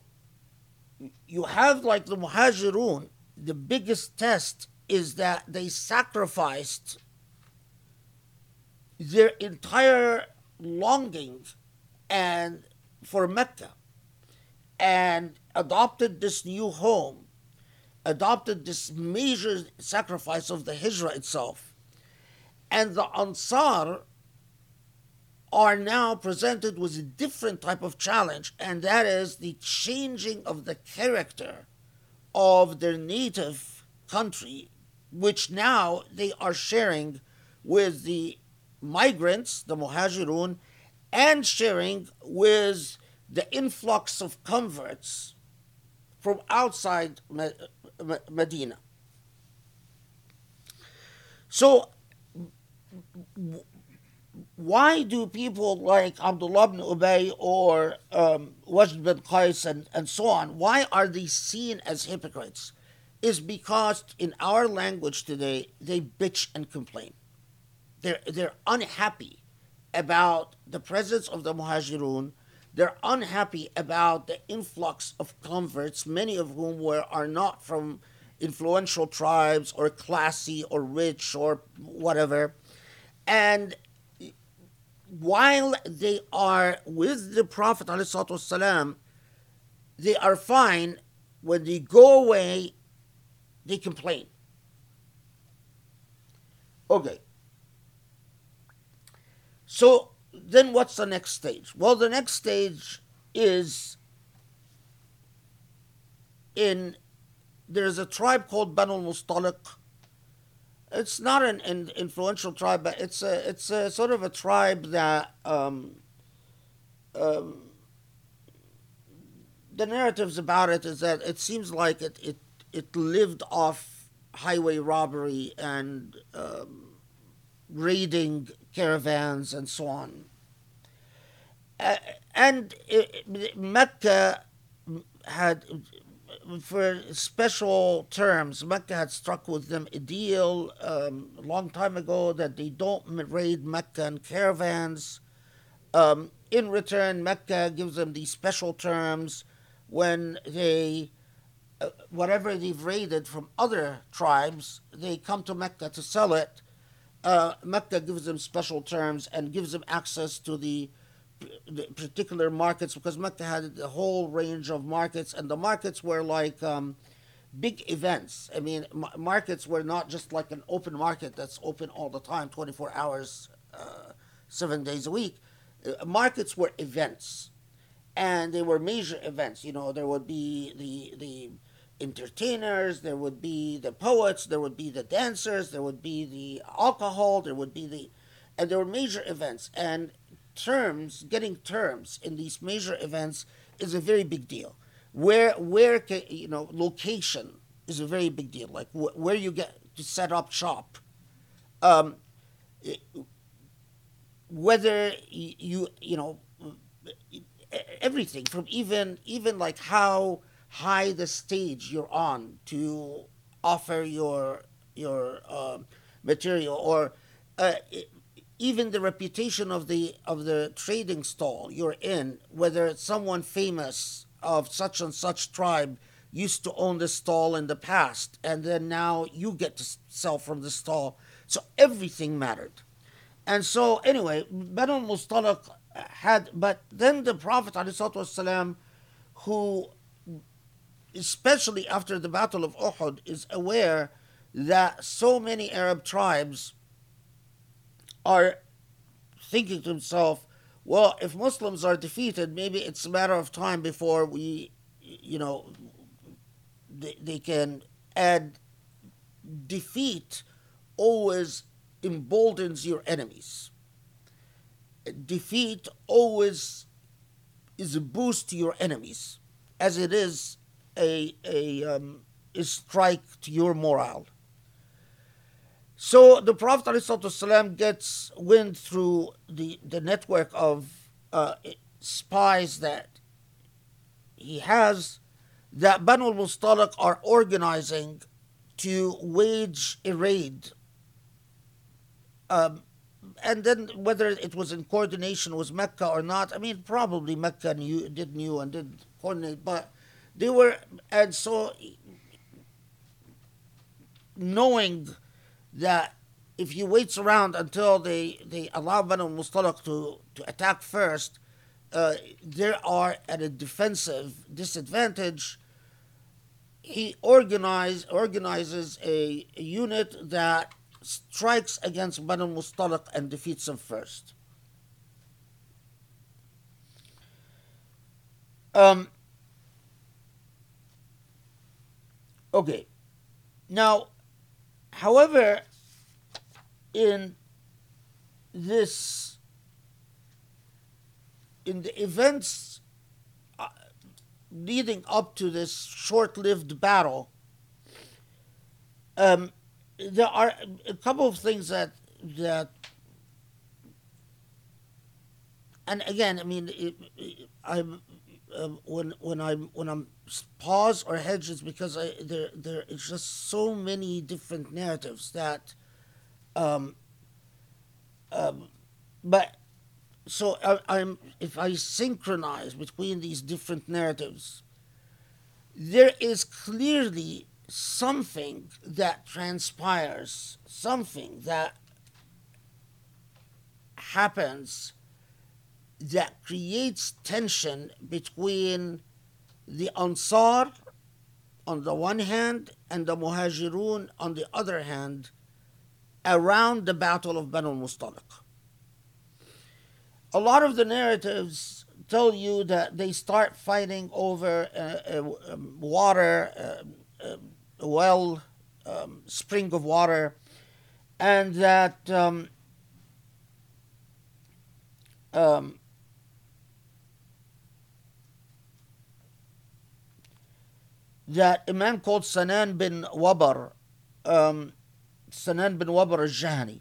you have like the Muhajirun, the biggest test is that they sacrificed their entire longing and for Mecca and adopted this new home, adopted this major sacrifice of the Hijrah itself. And the Ansar are now presented with a different type of challenge, and that is the changing of the character of their native country which now they are sharing with the migrants, the Muhajirun, and sharing with the influx of converts from outside Medina. So, why do people like Abdullah ibn Ubay or um, Wajd bin Qais and, and so on, why are they seen as hypocrites? is because in our language today they bitch and complain. They're they're unhappy about the presence of the muhajirun. They're unhappy about the influx of converts, many of whom were are not from influential tribes or classy or rich or whatever. And while they are with the Prophet ﷺ, they are fine. When they go away, they complain. Okay. So then what's the next stage? Well, the next stage is in there's a tribe called Banu Mustaliq. It's not an, an, influential tribe, but it's a it's a sort of a tribe that um, um, the narratives about it is that it seems like it, it it lived off highway robbery and um, raiding caravans and so on. Uh, and it, Mecca had, for special terms, Mecca had struck with them a deal um, a long time ago that they don't raid Mecca in caravans. Um, in return, Mecca gives them these special terms when they uh, whatever they've raided from other tribes, they come to Mecca to sell it. Uh, Mecca gives them special terms and gives them access to the particular markets because Mecca had a whole range of markets, and the markets were like um, big events. I mean, m- markets were not just like an open market that's open all the time, 24 hours, uh, seven days a week. Uh, markets were events, and they were major events. You know, there would be the the entertainers, there would be the poets, there would be the dancers, there would be the alcohol, there would be the, and there were major events. And terms, getting terms in these major events is a very big deal. Where, where, you know, location is a very big deal. Like wh- where you get to set up shop. Um, whether you, you know, everything from even, even like how high the stage you're on to offer your, your uh, material or uh, even the reputation of the of the trading stall you're in, whether someone famous of such and such tribe used to own the stall in the past, and then now you get to sell from the stall. So everything mattered. And so anyway, Banu Mustaliq had, but then the Prophet والسلام, who especially after the Battle of Uhud is aware that so many Arab tribes are thinking to himself, well, if Muslims are defeated, maybe it's a matter of time before we, you know, they, they can add defeat always emboldens your enemies. Defeat always is a boost to your enemies, as it is a, a, um, a strike to your morale. So the Prophet ﷺ gets wind through the, the network of uh, spies that he has that Banu al-Mustaliq are organizing to wage a raid. Um, and then whether it was in coordination with Mecca or not, I mean, probably Mecca knew, did knew and did coordinate, but they were, and so knowing that if he waits around until they, they allow Banu Mustaliq to, to attack first, uh, they are at a defensive disadvantage. He organize, organizes a, a unit that strikes against Banu Mustaliq and defeats him first. Um, okay. Now, however, in this in the events uh, leading up to this short-lived battle um, there are a couple of things that that and again i mean it, it, i'm um, when when i'm when i'm pause or hedges because I, there there is just so many different narratives that um, um, but so I, am if I synchronize between these different narratives, there is clearly something that transpires, something that happens that creates tension between the Ansar on the one hand and the Muhajirun on the other hand around the Battle of Banu Mustaliq. A lot of the narratives tell you that they start fighting over uh, uh, water, uh, a well, um, spring of water, and that um, that a man called Sanan bin Wabar um, Sanan bin Wabr al-Jahani.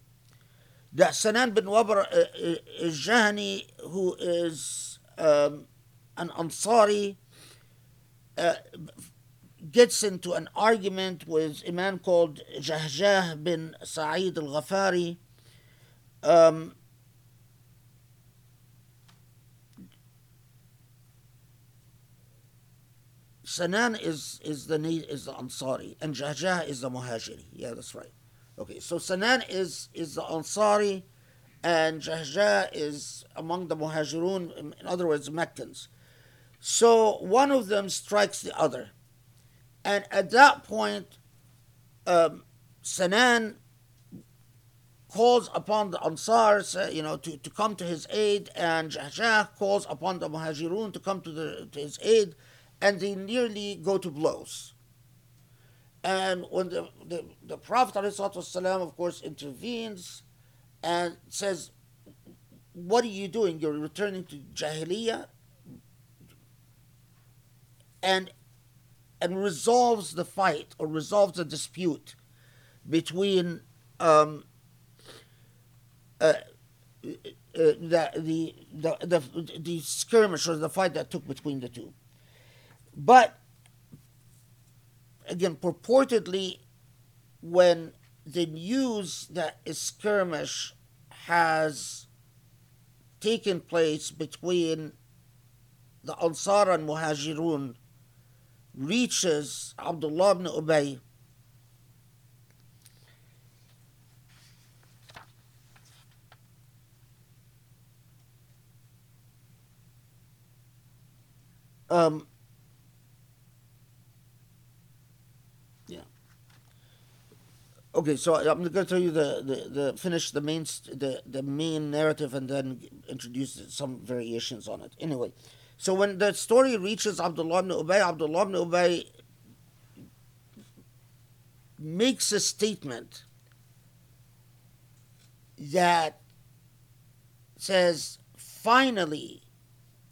That Sanan bin Wabr al-Jahani, who is um, an Ansari, uh, gets into an argument with a man called Jahjah bin Sa'id al-Ghafari. Um, Sanan is is the is the Ansari and Jahjah is the Muhajiri. Yeah, that's right. Okay, so Sanan is is the Ansari, and Jahjah is among the Muhajirun, in other words, Meccans. So one of them strikes the other. And at that point, um, Sanan calls upon the Ansar, you know, to, to come to his aid, and Jahjah calls upon the Muhajirun to come to, the, to his aid, and they nearly go to blows. And when the, the, the Prophet, ﷺ, of course, intervenes and says, What are you doing? You're returning to Jahiliyyah? And, and resolves the fight or resolves the dispute between um, uh, uh, the, the, the, the, the skirmish or the fight that took between the two. But again, purportedly, when the news that a skirmish has taken place between the Ansar and Muhajirun reaches Abdullah ibn Ubay, um, Okay, so I'm going to tell you the, the, the finish the main the, the main narrative and then introduce some variations on it. Anyway, so when the story reaches Abdullah ibn Ubay, Abdullah ibn Ubay makes a statement that says, finally,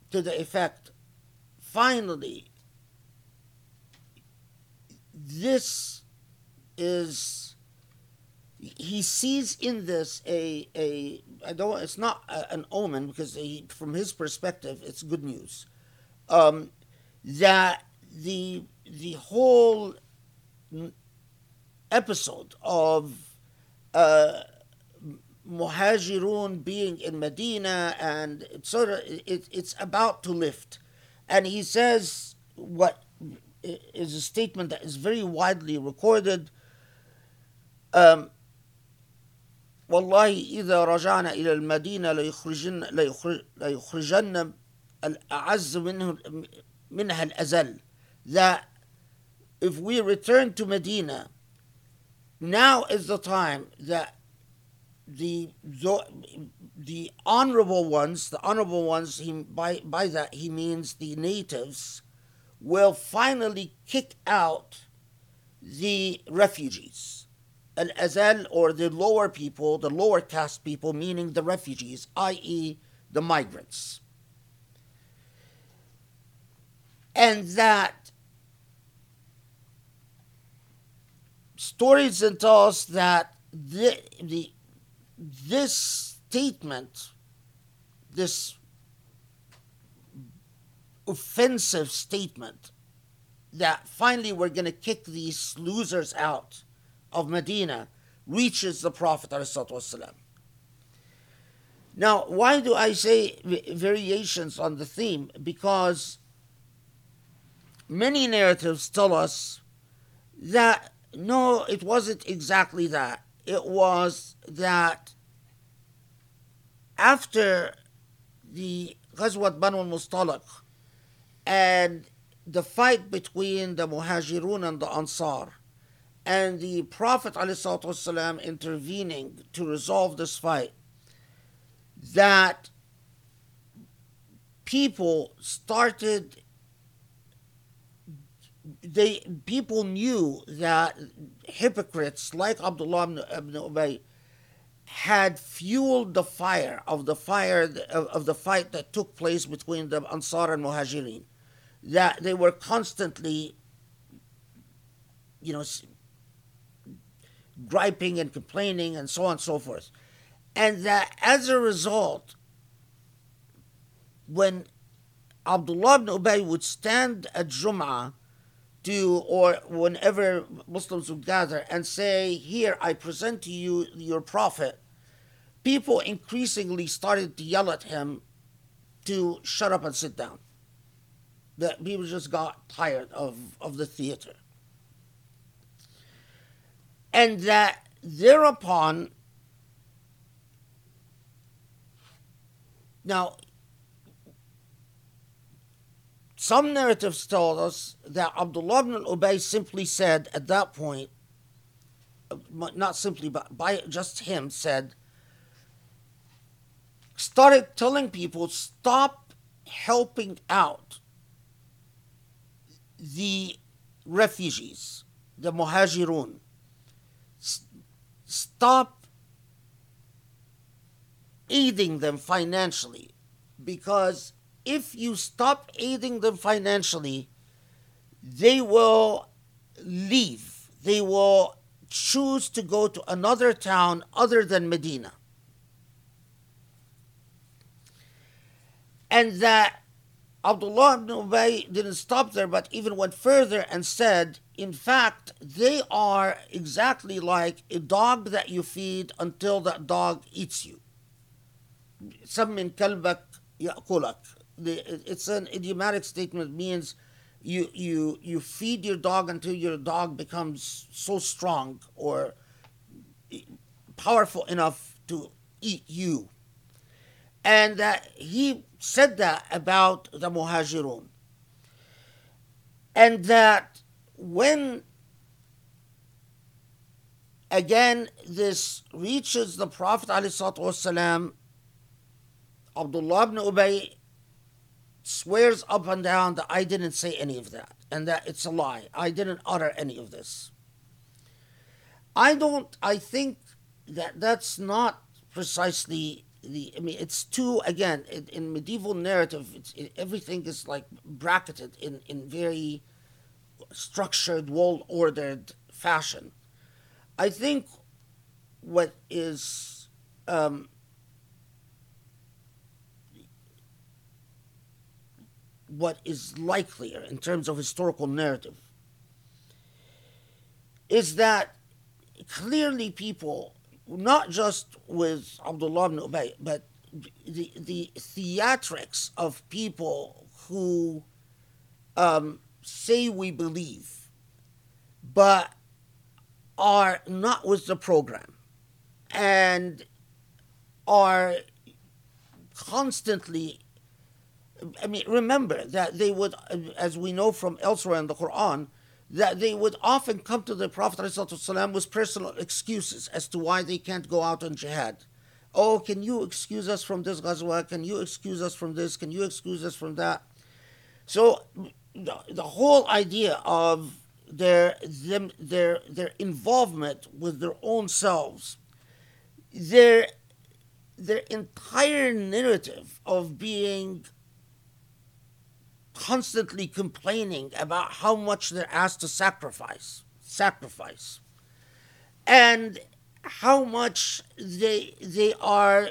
to the effect, finally, this is he sees in this a a I don't it's not a, an omen because he, from his perspective it's good news um, that the the whole episode of uh, Muhajirun being in Medina and etc. It, it's about to lift, and he says what is a statement that is very widely recorded. Um, والله إذا رجعنا إلى المدينة ليخرجن ليخرج ليخرجن الأعز منه منها الأزل that if we return to Medina now is the time that the the honorable ones the honorable ones he, by by that he means the natives will finally kick out the refugees al azal or the lower people, the lower caste people, meaning the refugees, i.e., the migrants. And that stories tell us that the, the, this statement, this offensive statement, that finally we're going to kick these losers out of Medina reaches the Prophet. Now, why do I say variations on the theme? Because many narratives tell us that no, it wasn't exactly that. It was that after the Ghazwat Banu al-Mustaliq and the fight between the Muhajirun and the Ansar, and the Prophet ﷺ intervening to resolve this fight, that people started they people knew that hypocrites like Abdullah ibn Ubay had fueled the fire of the fire of, of the fight that took place between the Ansar and Muhajirin. That they were constantly, you know, griping and complaining and so on and so forth. And that as a result, when Abdullah ibn Ubay would stand at Jum'ah to, or whenever Muslims would gather and say, Here, I present to you your Prophet, people increasingly started to yell at him to shut up and sit down. That people just got tired of, of the theater and that thereupon Now, some narratives tell us that Abdullah ibn Ubay simply said at that point, uh, not simply, but by just him, said, started telling people, stop helping out the refugees, the muhajirun. Stop aiding them financially because if you stop aiding them financially, they will leave. They will choose to go to another town other than Medina. And that Abdullah ibn Ubay didn't stop there, but even went further and said, in fact, they are exactly like a dog that you feed until that dog eats you. سمن كلبك يأكلك. It's an idiomatic statement. It means you, you, you feed your dog until your dog becomes so strong or powerful enough to eat you. And that he said that about the Muhajirun. And that when again this reaches the Prophet والسلام, Abdullah ibn Ubay swears up and down that I didn't say any of that and that it's a lie. I didn't utter any of this. I don't, I think that that's not precisely the, I mean, it's too, again, in, in medieval narrative, it, everything is like bracketed in, in very structured, well ordered fashion. I think what is um, what is likelier in terms of historical narrative is that clearly people, not just with Abdullah ibn Ubay, but the, the theatrics of people who um, say we believe, but are not with the program and are constantly I mean, remember that they would, as we know from elsewhere in the Quran, that they would often come to the Prophet ﷺ with personal excuses as to why they can't go out on jihad. Oh, can you excuse us from this ghazwa? Can you excuse us from this? Can you excuse us from that? So the, the whole idea of their them their their involvement with their own selves, their their entire narrative of being constantly complaining about how much they're asked to sacrifice, sacrifice, and how much they they are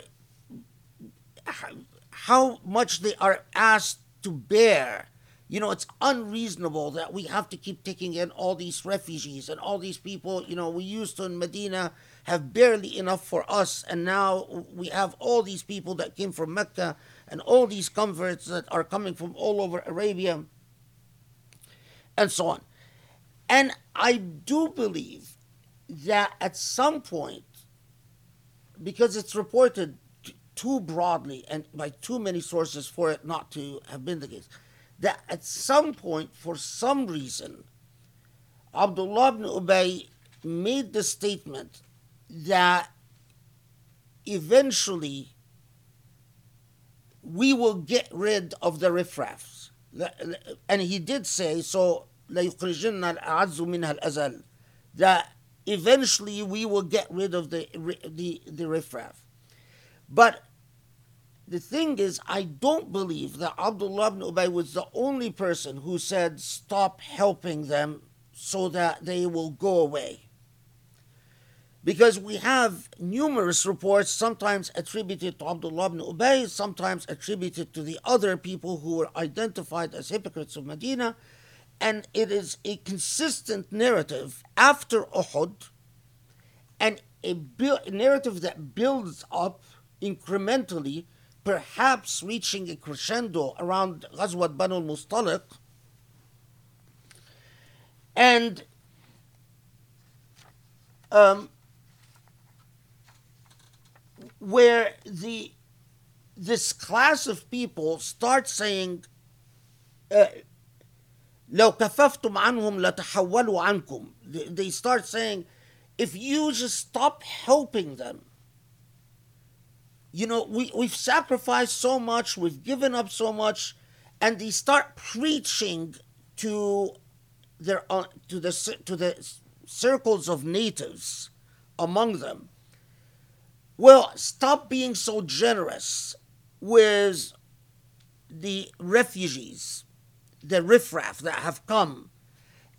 how much they are asked to bear. You know, it's unreasonable that we have to keep taking in all these refugees and all these people. You know, we used to in Medina have barely enough for us, and now we have all these people that came from Mecca and all these converts that are coming from all over Arabia and so on. And I do believe that at some point, because it's reported too broadly and by too many sources for it not to have been the case, that at some point, for some reason, Abdullah ibn Ubay made the statement that eventually we will get rid of the riffraffs. And he did say, so that eventually we will get rid of the, the, the riffraff. But the thing is, I don't believe that Abdullah ibn Ubay was the only person who said, stop helping them so that they will go away because we have numerous reports, sometimes attributed to Abdullah ibn Ubay, sometimes attributed to the other people who were identified as hypocrites of Medina, and it is a consistent narrative after Uhud, and a narrative that builds up incrementally, perhaps reaching a crescendo around Ghazwat Banu al-Mustaliq, and um, where the this class of people start saying uh, لو كففتم عنهم لتحولوا عنكم they, they start saying if you just stop helping them you know we, we've sacrificed so much we've given up so much and they start preaching to their uh, to the cir- to the circles of natives among them well stop being so generous with the refugees the riffraff that have come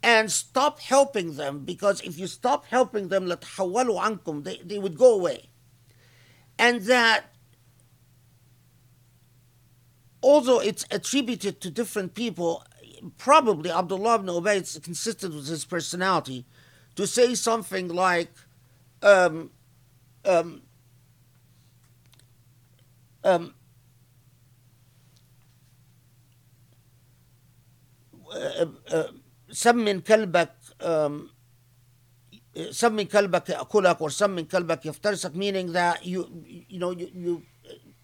and stop helping them because if you stop helping them لتحولوا عنكم they, they would go away and that although it's attributed to different people probably Abdullah ibn Ubay it's consistent with his personality to say something like um, um, um, سمن كلبك um, سمن كلبك يأكلك or سمن كلبك يفترسك meaning that you you know you, you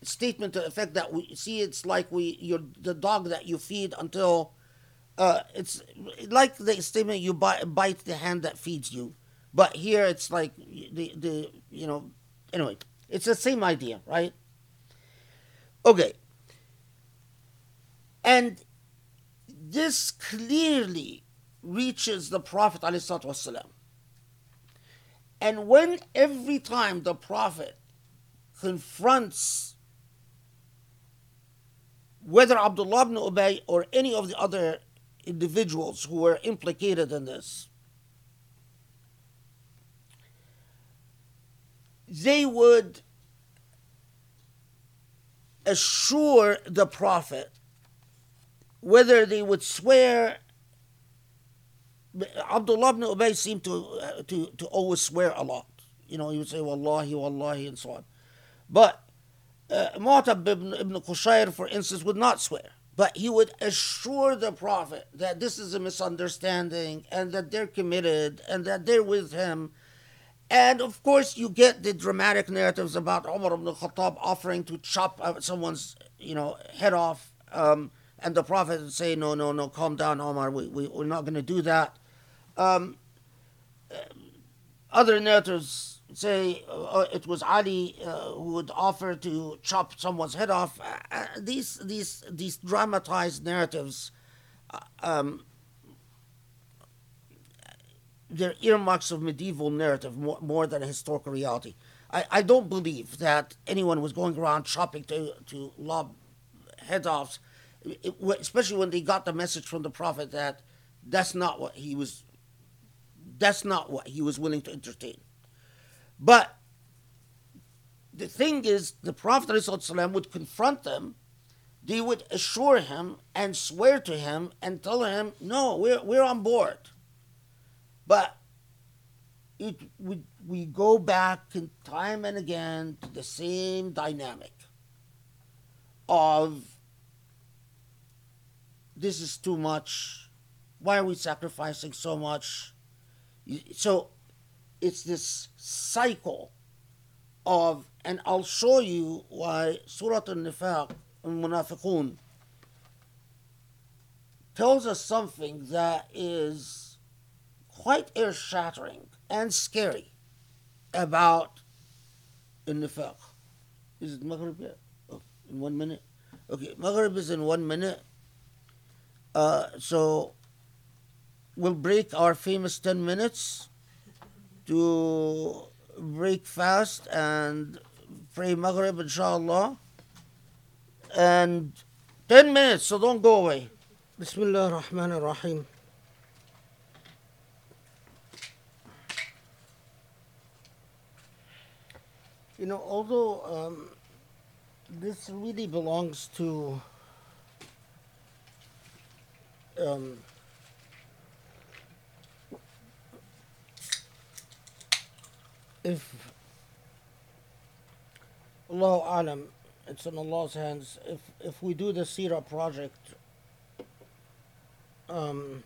statement to the effect that we see it's like we you're the dog that you feed until uh, it's like the statement you bite, bite the hand that feeds you but here it's like the the you know anyway it's the same idea right Okay and this clearly reaches the Prophet. And when every time the Prophet confronts whether Abdullah ibn Ubay or any of the other individuals who were implicated in this, they would assure the Prophet whether they would swear. Abdullah ibn Ubay seemed to, to, to always swear a lot. You know, he would say, Wallahi, Wallahi, and so on. But uh, Mu'tab ibn, ibn Qushayr, for instance, would not swear. But he would assure the Prophet that this is a misunderstanding and that they're committed and that they're with him. And of course, you get the dramatic narratives about Umar ibn Khattab offering to chop uh, someone's, you know, head off. Um, and the Prophet would say, No, no, no, calm down, Omar, we, we, we're not going to do that. Um, other narratives say uh, it was Ali uh, who would offer to chop someone's head off. Uh, uh these, these, these dramatized narratives, uh, um, they're earmarks of medieval narrative more, more than a historical reality. I, I don't believe that anyone was going around chopping to, to lob heads off especially when they got the message from the prophet that that's not what he was that's not what he was willing to entertain but the thing is the prophet would confront them they would assure him and swear to him and tell him no we're, we're on board but it, we, we go back in time and again to the same dynamic of this is too much. Why are we sacrificing so much? So it's this cycle of, and I'll show you why Surah Al-Nifaq, Al-Munafiqun, tells us something that is quite earth-shattering and scary about Al-Nifaq. Is it Maghrib yet? Oh, in one minute? Okay, Maghrib is in one minute. Uh, so we'll break our famous 10 minutes to break fast and pray Maghrib, inshallah. And 10 minutes, so don't go away. Bismillah ar-Rahman ar-Rahim. You know, although um, this really belongs to um, if Allah Alam, it's in Allah's hands. If if we do the Sira project, um,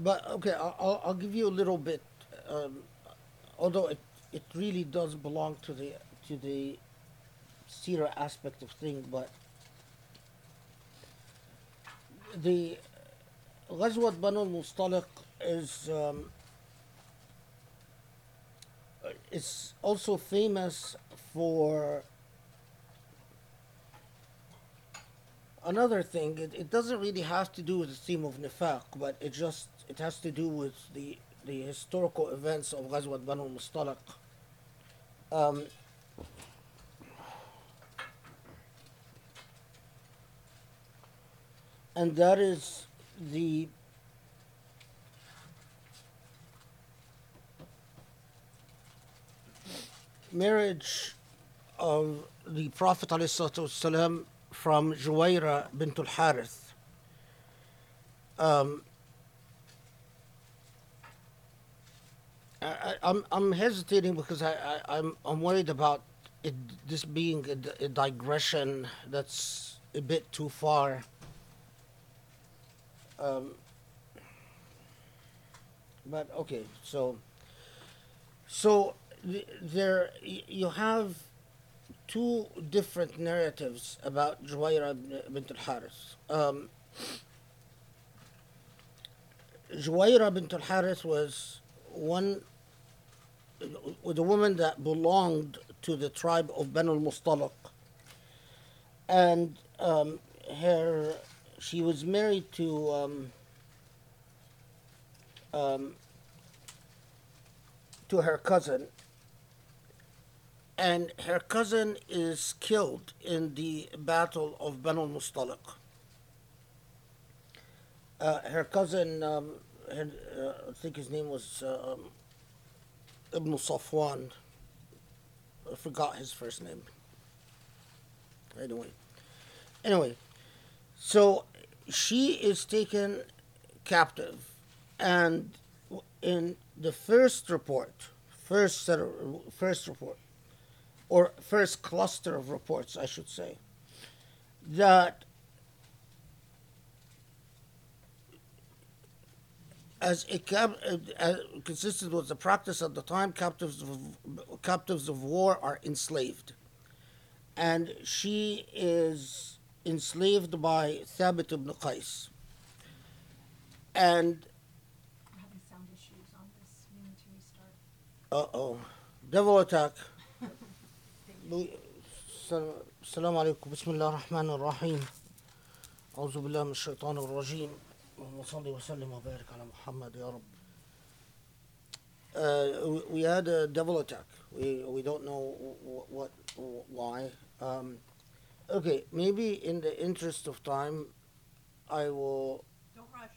but okay, I'll, I'll give you a little bit, um, although it, it really does belong to the to the Sira aspect of thing, but the Ghazwat Banu Mustaliq is um, is also famous for another thing. It, it doesn't really have to do with the theme of nifaq, but it just it has to do with the the historical events of Ghazwat Banu al-Mustaliq. Um, and that is the marriage of the Prophet ﷺ from Juwaira bint al-Harith. Um, I, I, I'm I'm hesitating because I, I I'm I'm worried about it this being a digression that's a bit too far. Um, but okay, so so th- there you have two different narratives about Juwaira bint al-Harith. Um, Juwaira bint al-Harith was one a woman that belonged to the tribe of Banu al-Mustaliq. And um, her she was married to um, um, to her cousin and her cousin is killed in the battle of Banu al-Mustaliq. Uh, her cousin, her, uh, I think his name was uh, um, Ibn Safwan. I forgot his first name. Anyway, anyway, so she is taken captive, and in the first report, first set of, first report, or first cluster of reports, I should say, that as a cap, uh, uh, consistent with the practice at the time, captives of, captives of war are enslaved, and she is enslaved by Thabit ibn Qais, and We're having sound issues on this. We need to restart. uh oh, devil attack. السلام عليكم بسم الله الرحمن الرحيم أعوذ بالله من الشيطان الرجيم اللهم صل وسلم وبارك على محمد يا رب uh, we- we had a devil attack we, we don't know wh- what why um, okay maybe in the interest of time I will Don't rush.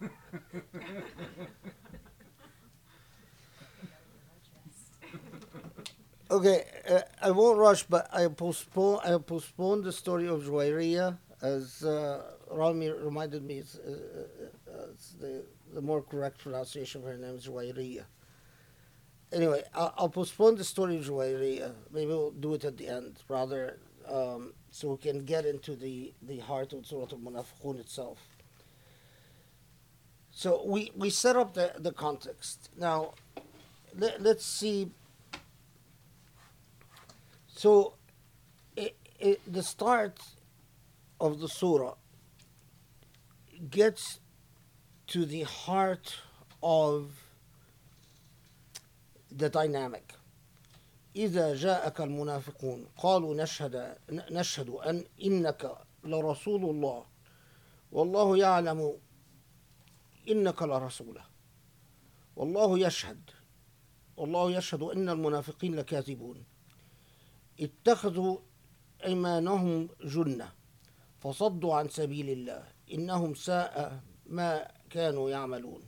<laughs> Okay, uh, I won't rush, but I postpone. I postpone the story of Juwairiya, as uh, Rami reminded me. It's, uh, uh, uh, it's the the more correct pronunciation of her name is Juwairiya. Anyway, I'll, I'll postpone the story of Juwairiya. Maybe we'll do it at the end, rather, um, so we can get into the the heart of Surah Al-Munafiqun itself. So we we set up the the context now. Let, let's see so, it, it, the start of the surah gets to the heart of the dynamic. إذا جاءك المنافقون قالوا نشهد نشهد أن إنك لرسول الله. والله يعلم إنك لرسوله. والله يشهد. والله يشهد إن المنافقين لكاذبون. اتخذوا إيمانهم جنة. فصدوا عن سبيل الله انهم ساء ما كانوا يعملون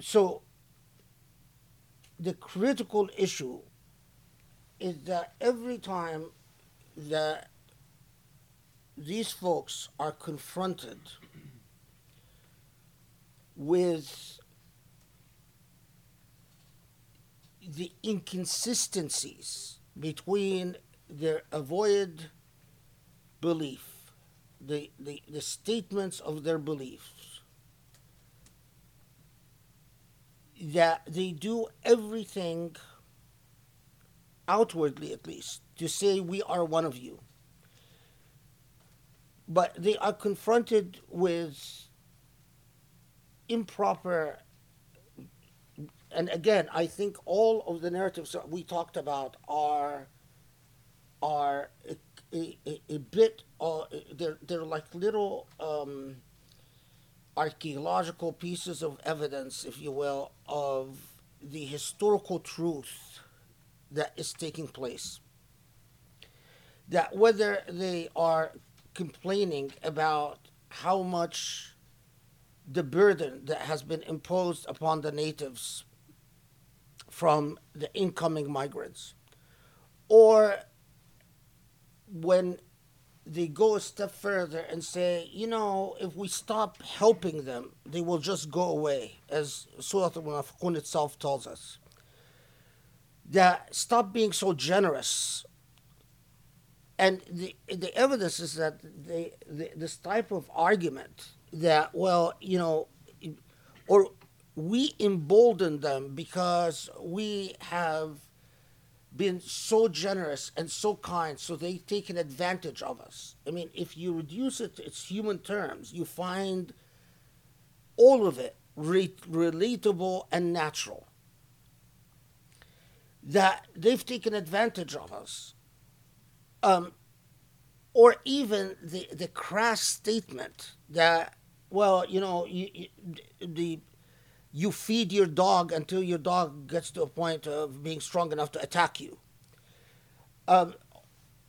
so the critical issue is that every time that these folks are confronted with the inconsistencies between their avoided belief, the, the, the statements of their beliefs, that they do everything outwardly at least to say we are one of you. But they are confronted with improper and again i think all of the narratives that we talked about are are a, a, a bit uh, they're, they're like little um, archaeological pieces of evidence if you will of the historical truth that is taking place. That whether they are complaining about how much the burden that has been imposed upon the natives from the incoming migrants, or when they go a step further and say, you know, if we stop helping them, they will just go away, as Surah Al-Munafiqun itself tells us. That stop being so generous and the the evidence is that the, the, this type of argument that well you know or we embolden them because we have been so generous and so kind so they've taken advantage of us. I mean if you reduce it to its human terms. You find all of it re- relatable and natural. That they've taken advantage of us. Um, or even the the crass statement that well you know you, you, the you feed your dog until your dog gets to a point of being strong enough to attack you um,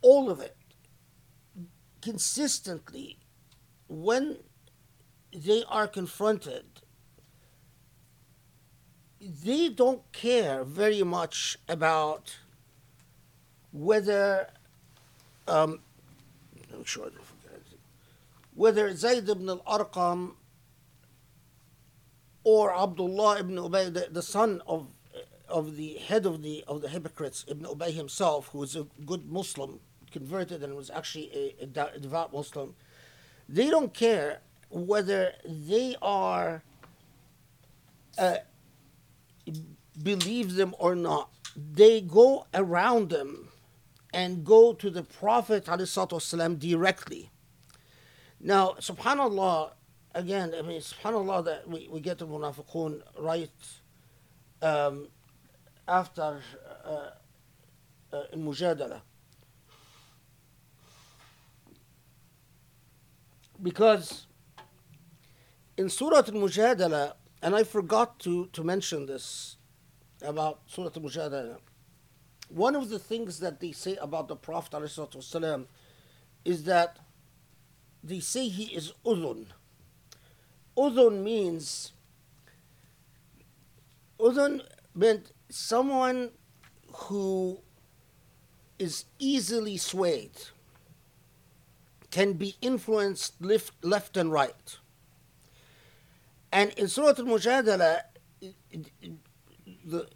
all of it consistently when they are confronted they don't care very much about whether um, I'm sure. Whether Zayd ibn al-Arqam or Abdullah ibn Ubay, the, the son of of the head of the of the hypocrites, Ibn Ubay himself, who was a good Muslim, converted and was actually a, a devout Muslim, they don't care whether they are uh, believe them or not. They go around them and go to the Prophet والسلام, directly. Now, subhanAllah, again, I mean, subhanAllah that we, we get the munafiqun right um, after uh, uh, Mujadala. Because in Surah Al-Mujadala, and I forgot to, to mention this about Surah Al-Mujadala, one of the things that they say about the Prophet ﷺ is that they say he is udhun. Udhun means udhun meant someone who is easily swayed, can be influenced left, left and right. And in Surah Al-Mujadala, the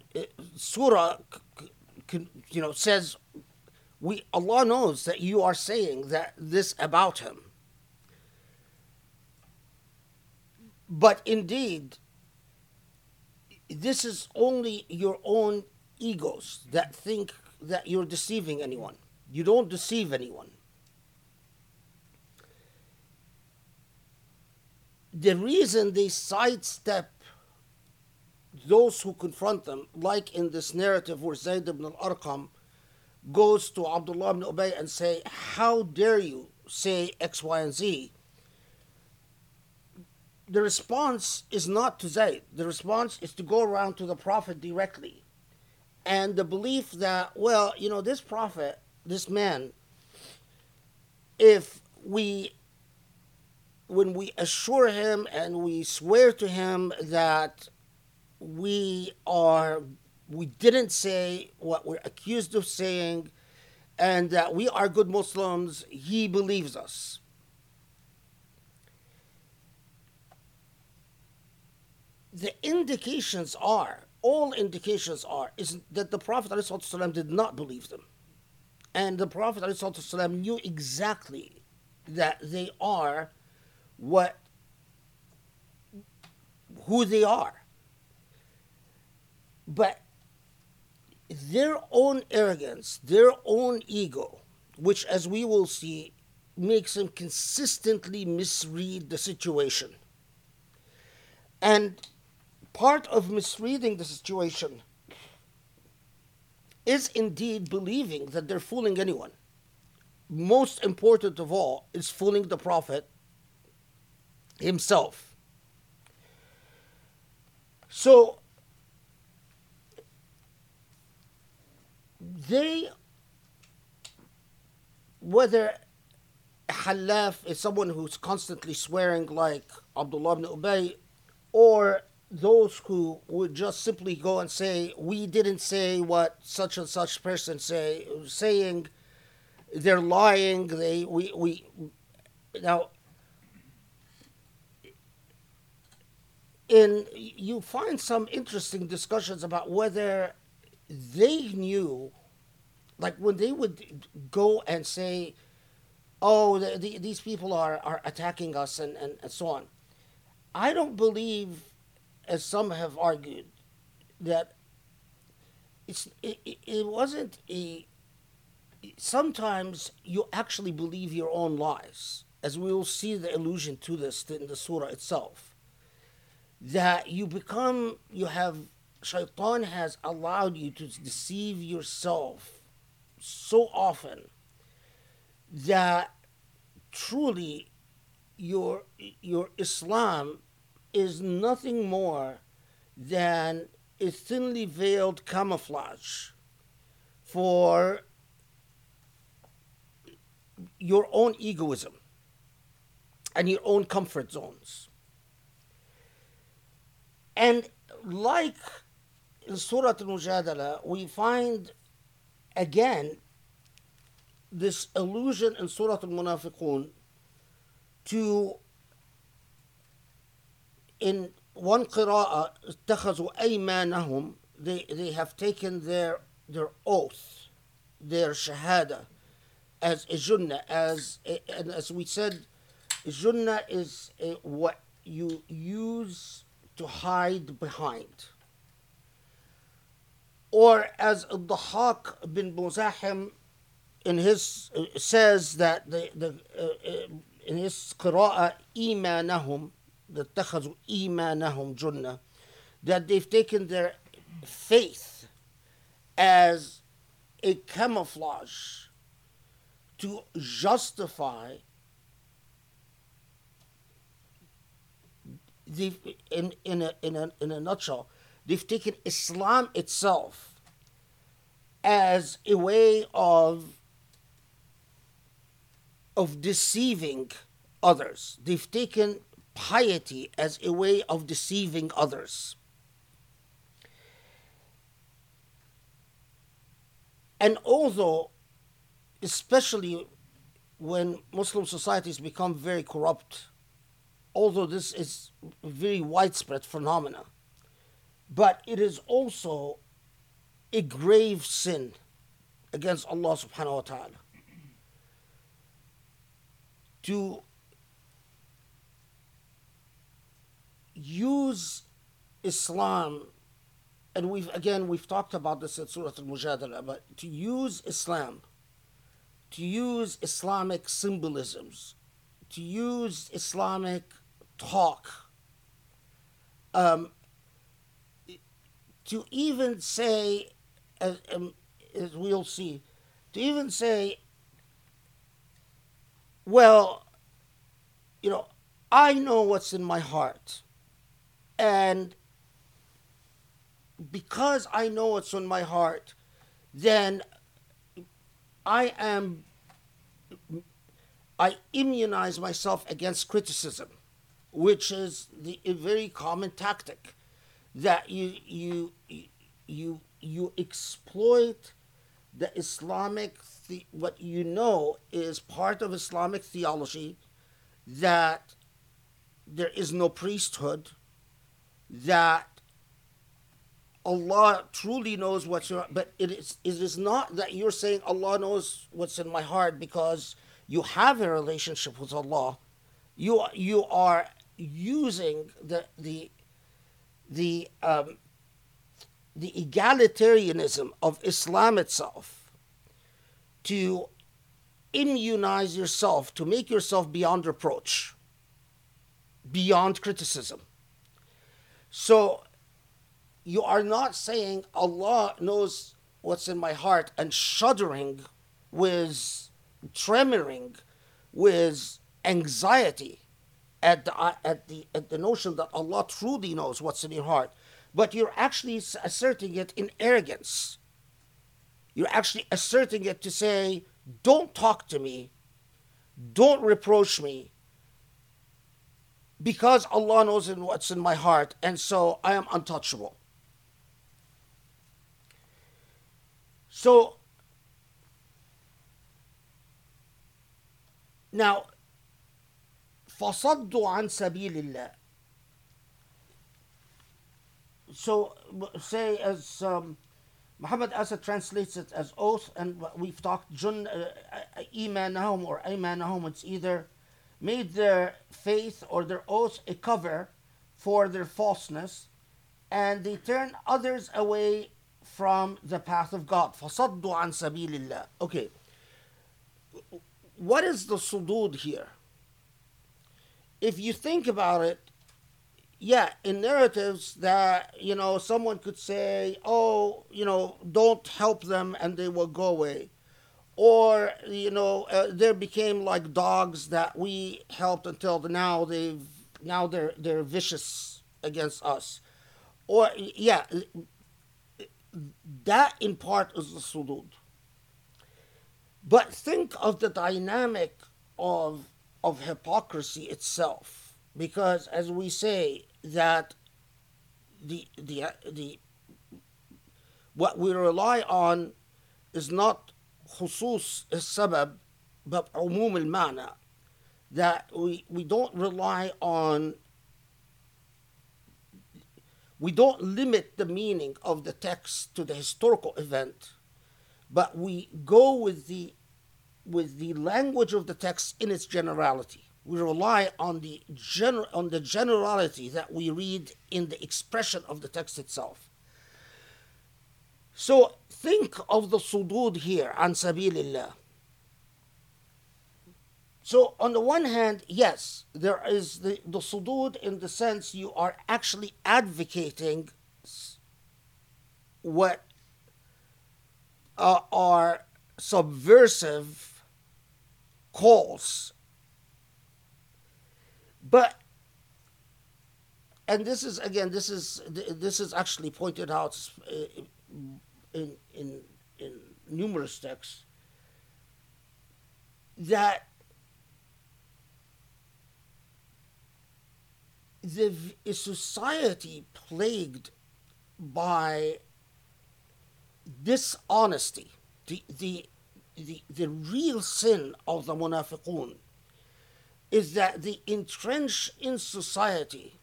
surah you know, says, we Allah knows that you are saying that this about him. But indeed, this is only your own egos that think that you're deceiving anyone. You don't deceive anyone. The reason they sidestep those who confront them, like in this narrative where Zayd ibn al-Arqam goes to Abdullah ibn Ubay and say, how dare you say X, Y, and Z? The response is not to Zayd. The response is to go around to the Prophet directly. And the belief that, well, you know, this Prophet, this man, if we when we assure him and we swear to him that we are we didn't say what we're accused of saying and that we are good Muslims, he believes us. The indications are, all indications are, is that the Prophet ﷺ did not believe them. And the Prophet ﷺ knew exactly that they are what who they are but their own arrogance, their own ego, which, as we will see, makes them consistently misread the situation. And part of misreading the situation is indeed believing that they're fooling anyone. Most important of all is fooling the Prophet himself. So they, whether Halaf is someone who's constantly swearing like Abdullah ibn Ubay, or those who would just simply go and say, "We didn't say what such and such person say," saying they're lying. They we we now in you find some interesting discussions about whether they knew, like when they would go and say, "Oh, the, the, these people are are attacking us," and, and and so on. I don't believe, as some have argued, that it's it, it, wasn't a. Sometimes you actually believe your own lies, as we will see the allusion to this in the surah itself. That you become, you have, shaitan has allowed you to deceive yourself so often that truly your your Islam is nothing more than a thinly veiled camouflage for your own egoism and your own comfort zones. And like in Surah Al Mujadala, we find again this allusion in Surah Al Munafiqun to in one qira'ah اتخذوا أيمانهم they, they have taken their their oath their shahada as a junnah as a, and as we said junnah is a, what you use to hide behind or as Dhahak bin Muzahim in his uh, says that the, the uh, uh, in his قراءة إيمانهم اتخذوا إيمانهم جنة that they've taken their faith as a camouflage to justify the in in a, in a in a nutshell they've taken Islam itself as a way of of deceiving others. They've taken piety as a way of deceiving others. And although, especially when Muslim societies become very corrupt, although this is a very widespread phenomena, but it is also a grave sin against Allah subhanahu wa ta'ala to use Islam, and we've again we've talked about this in Surah Al-Mujadala, but to use Islam, to use Islamic symbolisms, to use Islamic talk, um, to even say, as, um, as we'll see, to even say well, you know, I know what's in my heart. And because I know what's in my heart, then I am I immunize myself against criticism, which is the a very common tactic that you you you you exploit the Islamic, the, what you know is part of Islamic theology that there is no priesthood, that Allah truly knows what's your, but it is, it is not that you're saying Allah knows what's in my heart because you have a relationship with Allah. You, you are using the, the, the, um, the egalitarianism of Islam itself to immunize yourself, to make yourself beyond reproach, beyond criticism. So you are not saying Allah knows what's in my heart and shuddering with tremoring with anxiety at the, at the at the notion that Allah truly knows what's in your heart, but you're actually asserting it in arrogance. You're actually asserting it to say, "Don't talk to me, don't reproach me, because Allah knows in what's in my heart, and so I am untouchable." So now فصدوا عن سبيل الله so say as um, Muhammad Asad translates it as oath and we've talked jun uh, imanahum or imanahum it's either made their faith or their oath a cover for their falseness and they turn others away from the path of God فصدوا عن سبيل الله okay what is the sudud here if you think about it, yeah, in narratives that, you know, someone could say, oh, you know, don't help them and they will go away. Or, you know, uh, there became like dogs that we helped until now they've, now they're, they're vicious against us. Or, yeah, that in part is the sudud. But think of the dynamic of of hypocrisy itself because as we say that the the the what we rely on is not خصوص السبب but عموم المعنى that we, we don't rely on we don't limit the meaning of the text to the historical event but we go with the with the language of the text in its generality. We rely on the gener- on the generality that we read in the expression of the text itself. So think of the sudud here on sabilillah. So on the one hand, yes, there is the, the sudud in the sense you are actually advocating what uh, are subversive calls. But and this is again this is this is actually pointed out uh, in in in numerous texts that the a society plagued by dishonesty the the the, the real sin of the munafiqun is that they entrench in society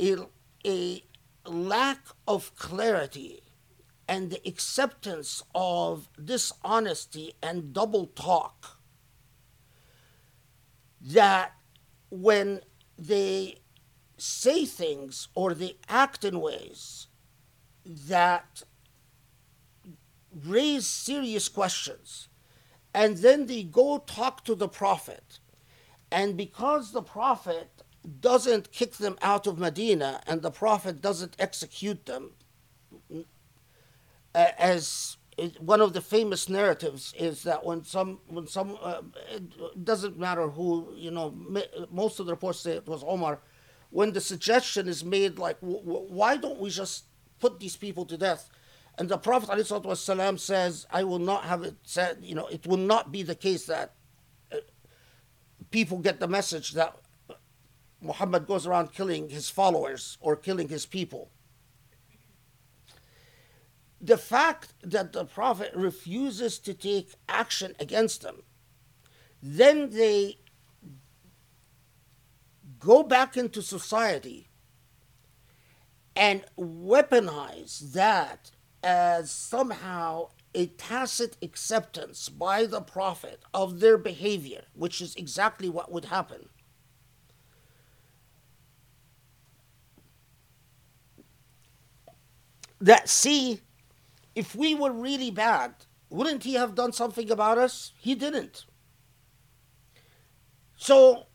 a, a lack of clarity and the acceptance of dishonesty and double talk that when they say things or they act in ways that raise serious questions. And then they go talk to the Prophet. And because the Prophet doesn't kick them out of Medina and the Prophet doesn't execute them, as one of the famous narratives is that when some when some uh, it doesn't matter who you know most of the reports say it was Omar when the suggestion is made like why don't we just put these people to death and the Prophet ﷺ says, I will not have it said, you know, it will not be the case that uh, people get the message that Muhammad goes around killing his followers or killing his people. The fact that the Prophet refuses to take action against them, then they go back into society and weaponize that as somehow a tacit acceptance by the Prophet of their behavior, which is exactly what would happen. that see, if we were really bad, wouldn't he have done something about us? He didn't. So,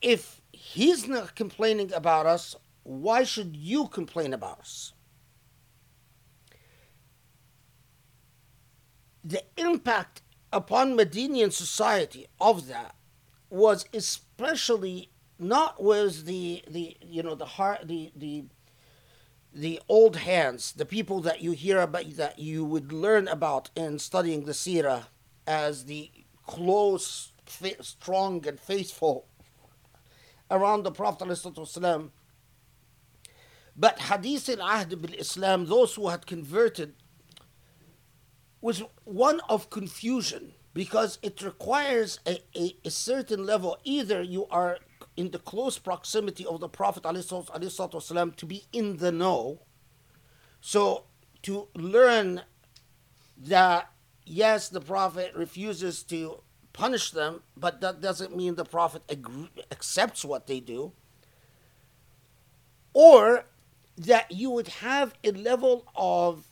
if he's not complaining about us, why should you complain about us? The impact upon Medinian society of that was especially not with the the you know the heart the the the old hands, the people that you hear about that you would learn about in studying the Sirah as the close, strong and faithful around the Prophet ﷺ. But Hadith al-Ahd bil-Islam, those who had converted, was one of confusion because it requires a, a, a certain level. Either you are in the close proximity of the Prophet ﷺ to be in the know. So to learn that yes, the Prophet refuses to punish them, but that doesn't mean the Prophet agree, accepts what they do. Or that you would have a level of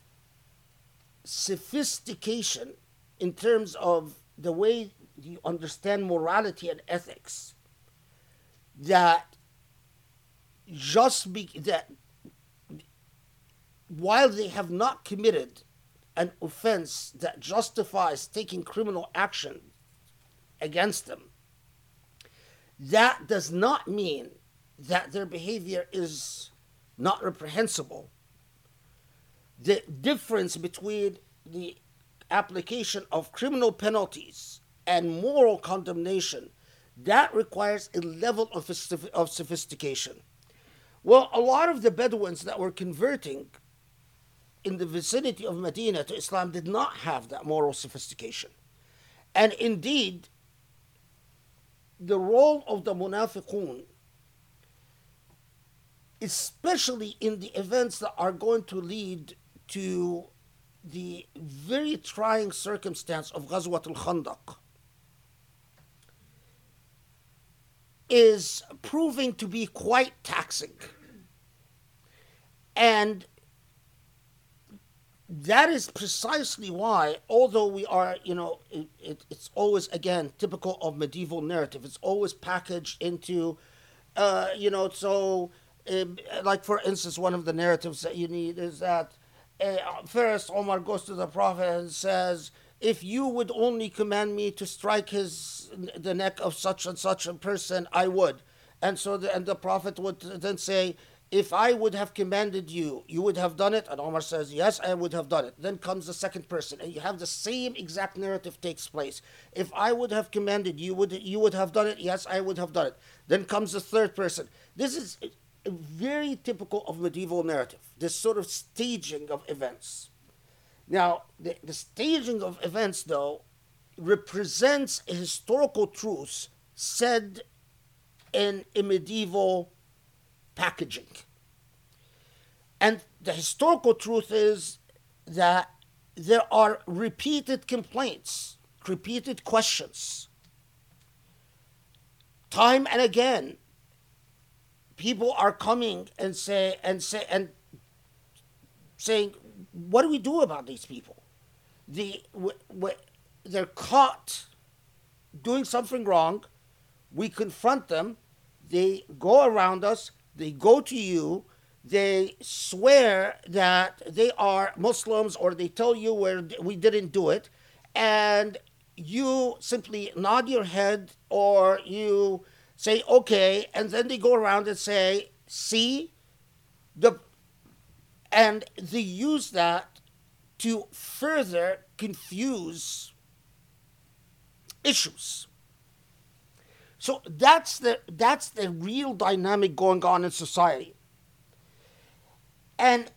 sophistication in terms of the way you understand morality and ethics that just be that while they have not committed an offense that justifies taking criminal action against them, that does not mean that their behavior is not reprehensible. The difference between the application of criminal penalties and moral condemnation that requires a level of, of sophistication. Well, a lot of the Bedouins that were converting in the vicinity of Medina to Islam did not have that moral sophistication. And indeed, the role of the munafiqun, especially in the events that are going to lead to the very trying circumstance of Ghazwat al-Khandaq, is proving to be quite taxing. And that is precisely why, although we are, you know, it, it, it's always, again, typical of medieval narrative, it's always packaged into, uh, you know, so, uh, like for instance, one of the narratives that you need is that uh, first Omar goes to the Prophet and says, if you would only command me to strike his the neck of such and such a person, I would. And so the, and the Prophet would then say, if I would have commanded you, you would have done it. And Omar says, yes, I would have done it. Then comes the second person, and you have the same exact narrative takes place. If I would have commanded you, would you would have done it? Yes, I would have done it. Then comes the third person. This is very typical of medieval narrative. This sort of staging of events. Now, the, the staging of events, though, represents a historical truth said in a medieval packaging. And the historical truth is that there are repeated complaints, repeated questions. Time and again, people are coming and say and say and saying, what do we do about these people? The, they're caught doing something wrong. We confront them. They go around us. They go to you. They swear that they are Muslims or they tell you where we didn't do it. And you simply nod your head or you say, okay. And then they go around and say, see, the and they use that to further confuse issues. So that's the that's the real dynamic going on in society. And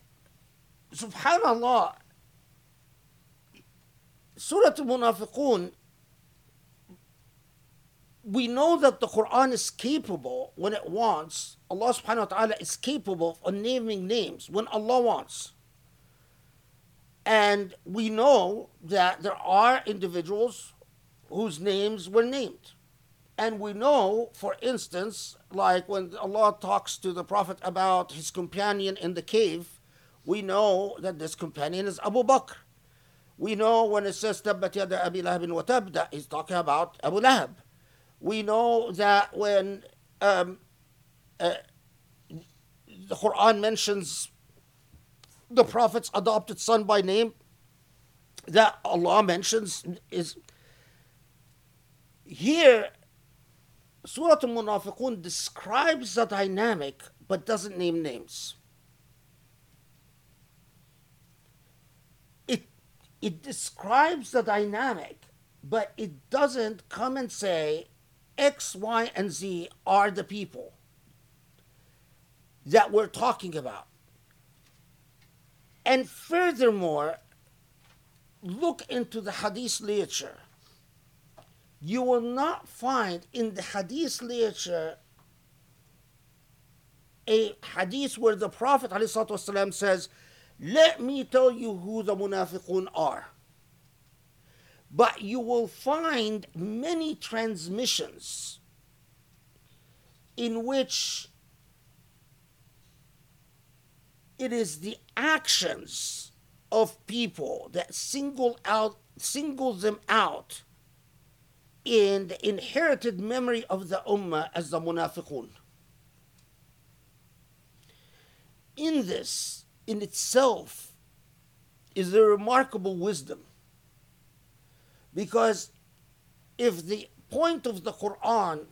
subhanallah, Surah Al-Munafiqun we know that the Quran is capable when it wants. Allah subhanahu wa ta'ala is capable of naming names when Allah wants. And we know that there are individuals whose names were named. And we know, for instance, like when Allah talks to the Prophet about his companion in the cave, We know that this companion is Abu Bakr. We know when it says Tabbat yada Abi Lahab wa Tab that he's talking about Abu Lahab. We know that when um, the Quran mentions the Prophet's adopted son by name, that Allah mentions is here. Surah Al-Munafiqun describes the dynamic but doesn't name names. It, it describes the dynamic, but it doesn't come and say X, Y, and Z are the people that we're talking about. And furthermore, look into the hadith literature. You will not find in the hadith literature a hadith where the Prophet ﷺ says, Let me tell you who the munafiqun are. But you will find many transmissions in which it is the actions of people that single out single them out in the inherited memory of the ummah as the munafiqun. In this, in itself, is a remarkable wisdom. Because if the point of the Quran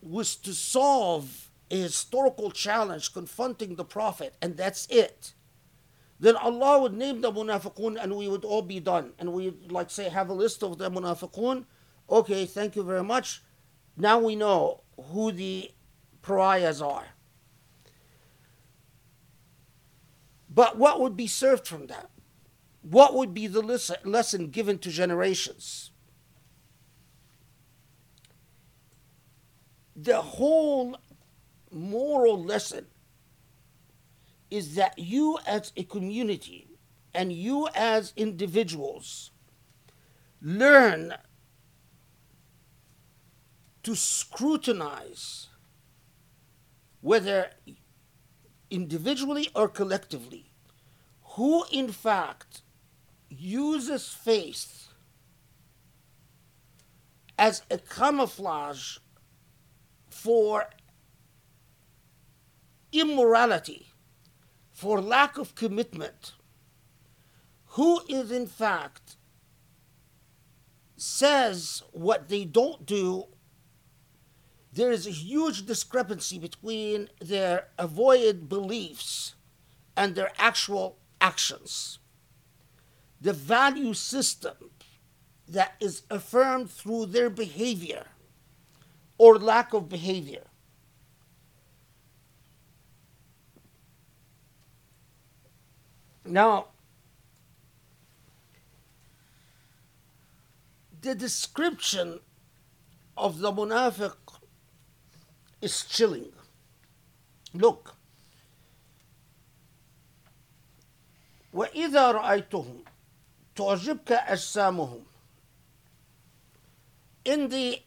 was to solve a historical challenge confronting the Prophet, and that's it, then Allah would name the munafiqun and we would all be done. And we'd like say have a list of the munafiqun. Okay, thank you very much. Now we know who the pariahs are. But what would be served from that? What would be the lesson given to generations? The whole moral lesson is that you as a community and you as individuals learn to scrutinize whether individually or collectively who in fact uses faith as a camouflage for immorality, for lack of commitment, who is in fact says what they don't do, there is a huge discrepancy between their avoided beliefs and their actual actions. The value system that is affirmed through their behavior or lack of behavior Now, the description of the munafiq is chilling. Look, وإذا رأيتهم تعجبك أجسامهم in the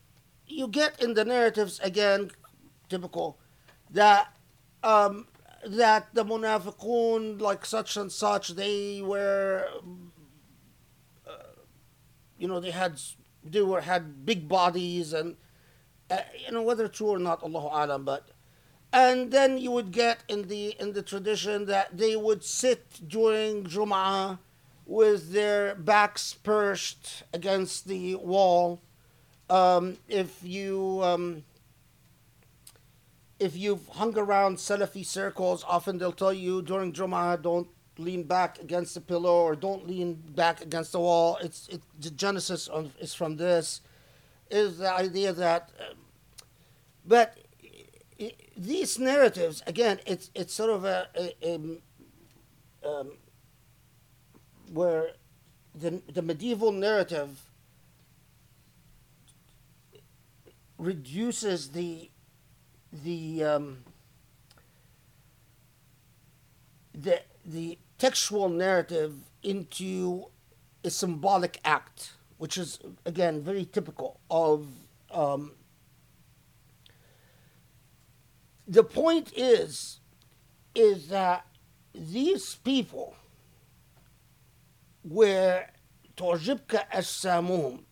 you get in the narratives again typical that um, that the munafiqun, like such and such, they were, uh, you know, they had they were had big bodies and uh, you know whether true or not, Allahu alam, but. And then you would get in the in the tradition that they would sit during Jum'ah with their backs perched against the wall. Um, if you um, if you've hung around Salafi circles, often they'll tell you during Jum'ah, don't lean back against the pillow or don't lean back against the wall. It's it, the genesis of, is from this, is the idea that, uh, but it, these narratives again, it's it's sort of a, a, a um, where the the medieval narrative reduces the the um, the the textual narrative into a symbolic act, which is again very typical of. Um, the point is, is that these people were تعجبك أجسامهم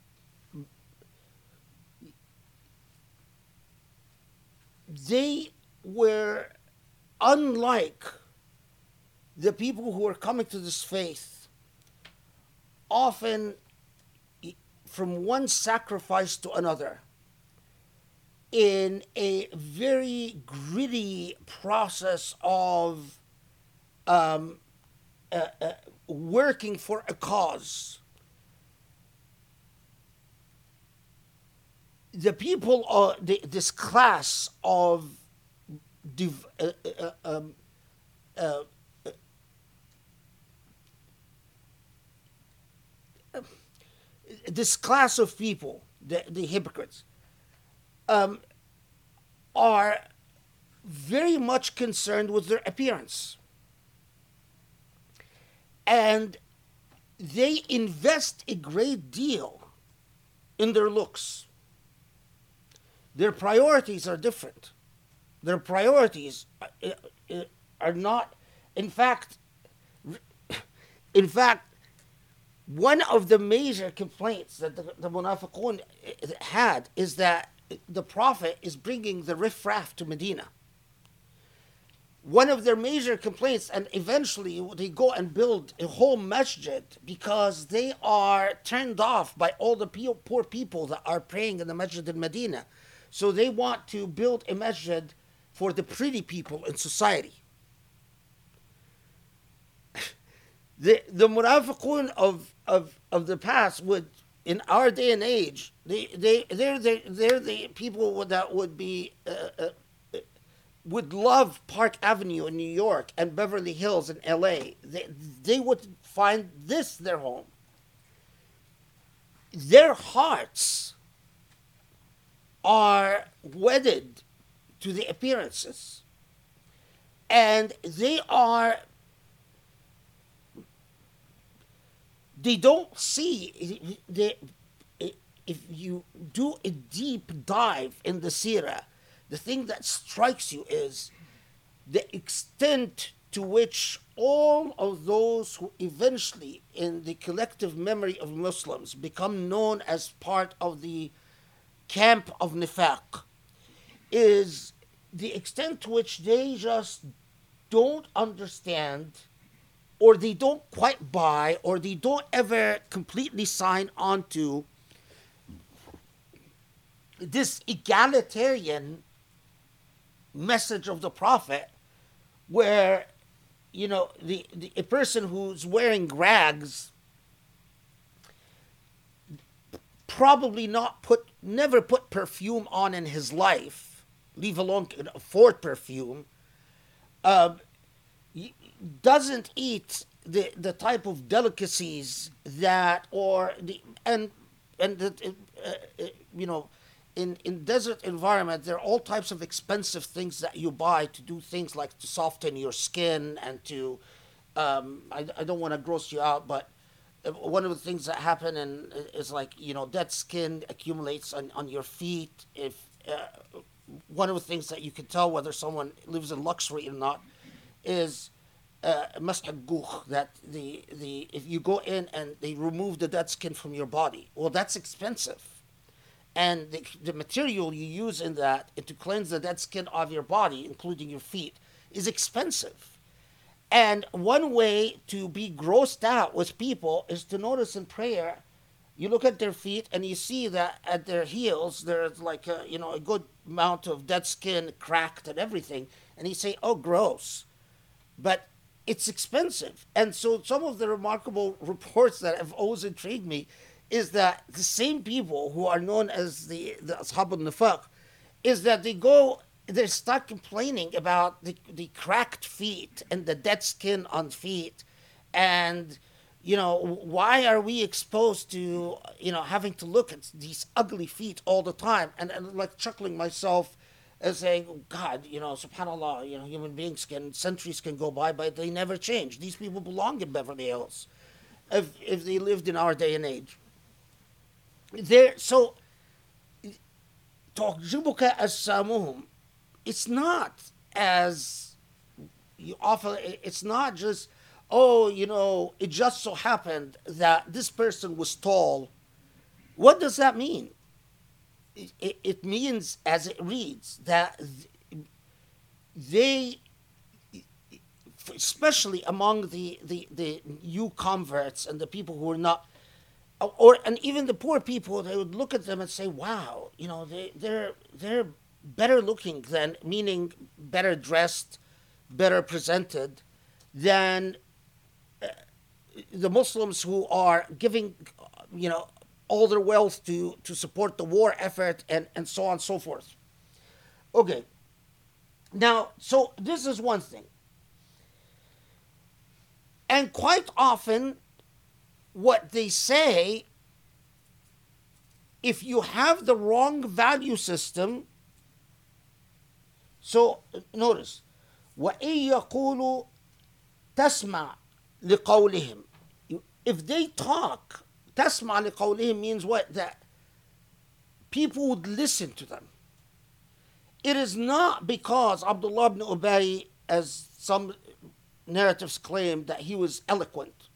They were unlike the people who were coming to this faith, often from one sacrifice to another in a very gritty process of um, uh, uh, working for a cause. The people, uh, the, this class of div- uh, uh, um, uh, this class of people, the, the hypocrites, um, are very much concerned with their appearance. And they invest a great deal in their looks. Their priorities are different. Their priorities uh, uh, are not, in fact, in fact, one of the major complaints that the, the Munafiqun had is that the Prophet is bringing the riffraff to Medina. One of their major complaints, and eventually they go and build a whole masjid because they are turned off by all the poor people that are praying in the masjid in Medina. So they want to build a masjid for the pretty people in society. <laughs> the the munafiqun of, of, of the past would in our day and age they they they're they're, they're the people that would be uh, uh, would love Park Avenue in New York and Beverly Hills in LA they they would find this their home their hearts are wedded to the appearances and they are they don't see they, if you do a deep dive in the Sirah, the thing that strikes you is the extent to which all of those who eventually, in the collective memory of Muslims, become known as part of the camp of Nifaq, is the extent to which they just don't understand or they don't quite buy or they don't ever completely sign on to this egalitarian message of the prophet where you know the, the a person who's wearing rags probably not put never put perfume on in his life. Leave alone afford perfume. Uh, doesn't eat the the type of delicacies that or the and and the, uh, uh, you know in in desert environment there are all types of expensive things that you buy to do things like to soften your skin and to um, I, I don't want to gross you out but one of the things that happen and is like you know dead skin accumulates on, on your feet if uh, one of the things that you can tell whether someone lives in luxury or not is uh, that the the if you go in and they remove the dead skin from your body, well, that's expensive, and the, the material you use in that to cleanse the dead skin of your body, including your feet, is expensive. And one way to be grossed out with people is to notice in prayer, you look at their feet and you see that at their heels there's like a, you know a good amount of dead skin, cracked and everything, and you say, "Oh, gross," but it's expensive. And so some of the remarkable <laughs> reports that have always intrigued me is that the same people who are known as the, the Ashab al-Nifaq is that they go, they start complaining about the, the cracked feet and the dead skin on feet and you know why are we exposed to you know having to look at these ugly feet all the time and, and like chuckling myself and saying, oh, God, you know, subhanAllah, you know, human beings can, centuries can go by, but they never change. These people belong in Beverly Hills if, if they lived in our day and age. There, so, تعجبك أجسامهم. it's not as you often it's not just oh you know it just so happened that this person was tall. What does that mean? It, it, it means as it reads that they especially among the, the, the new converts and the people who are not or and even the poor people they would look at them and say wow you know they they're they're better looking than meaning better dressed better presented than uh, the muslims who are giving you know all their wealth to to support the war effort and and so on and so forth. Okay. Now so this is one thing. And quite often what they say if you have the wrong value system so notice وإن يقولوا تسمع لقولهم if they talk تسمع لقولهم means what that people would listen to them it is not because Abdullah ibn Ubay as some narratives claim that he was eloquent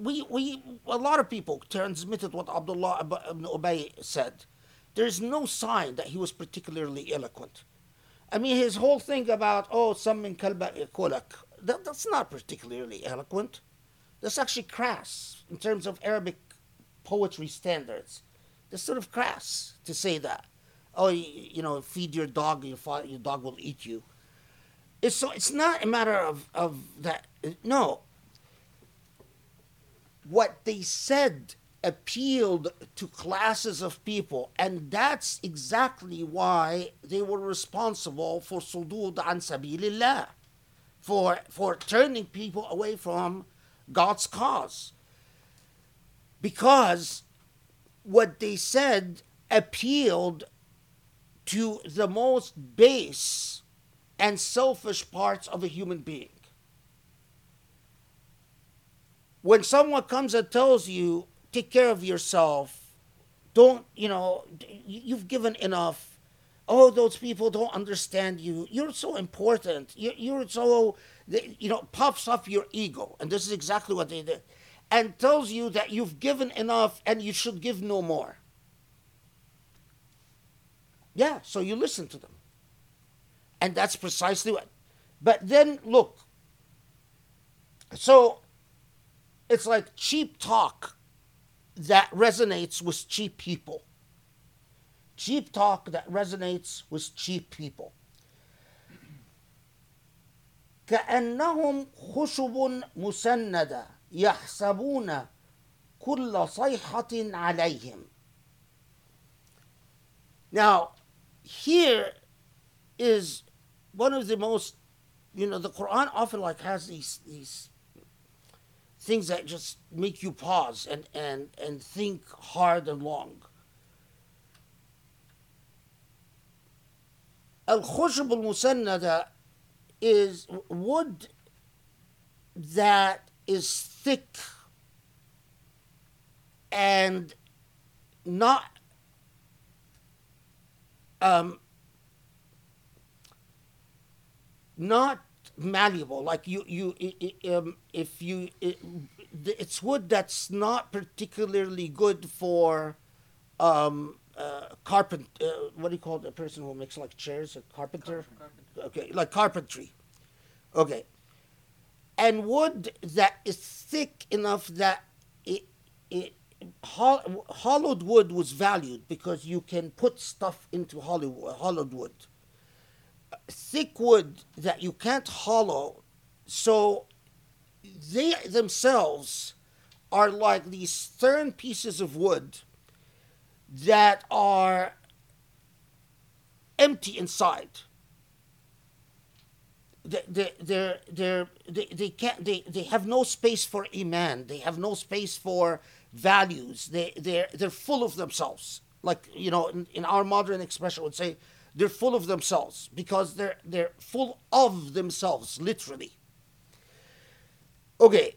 we, we, a lot of people transmitted what Abdullah ibn Ubay said. There's no sign that he was particularly eloquent. I mean, his whole thing about, oh, some min kalba kolak, that, that's not particularly eloquent. That's actually crass in terms of Arabic poetry standards. That's sort of crass to say that. Oh, you, you know, feed your dog, your, your dog will eat you. It's, so it's not a matter of, of that. No, what they said appealed to classes of people, and that's exactly why they were responsible for sudud an sabilillah, for for turning people away from God's cause. Because what they said appealed to the most base and selfish parts of a human being. when someone comes and tells you, take care of yourself, don't, you know, you've given enough. Oh, those people don't understand you. You're so important. You're, you're so, you know, puffs up your ego. And this is exactly what they did. And tells you that you've given enough and you should give no more. Yeah, so you listen to them. And that's precisely what. But then look. So it's like cheap talk that resonates with cheap people. Cheap talk that resonates with cheap people. كأنهم خشب مسندة يحسبون كل صيحة عليهم. Now, here is one of the most, you know, the Quran often like has these these things that just make you pause and, and, and think hard and long. Al-khushb al-musannada is wood that is thick and not um, not malleable. Like you, you, um, if you, it, it's wood that's not particularly good for um, uh, carpent. Uh, what do you call the person who makes like chairs? A carpenter. Okay, like carpentry. Okay, and wood that is thick enough that it it hollowed wood was valued because you can put stuff into hollowed wood thick wood that you can't hollow. So they themselves are like these thin pieces of wood that are empty inside. They, they, they, they, they, can't, they, they have no space for iman. They have no space for values. They, they're, they're full of themselves. Like, you know, in, in our modern expression would say, they're full of themselves because they're they're full of themselves literally. Okay.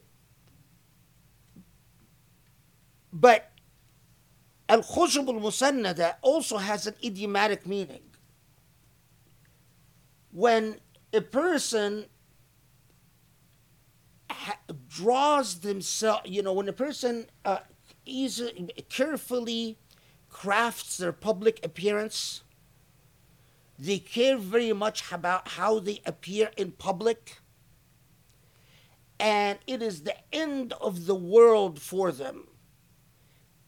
But al-khushub al-musannada also has an idiomatic meaning. When a person ha- draws themselves, you know, when a person uh, easily, carefully crafts their public appearance, they care very much about how they appear in public. And it is the end of the world for them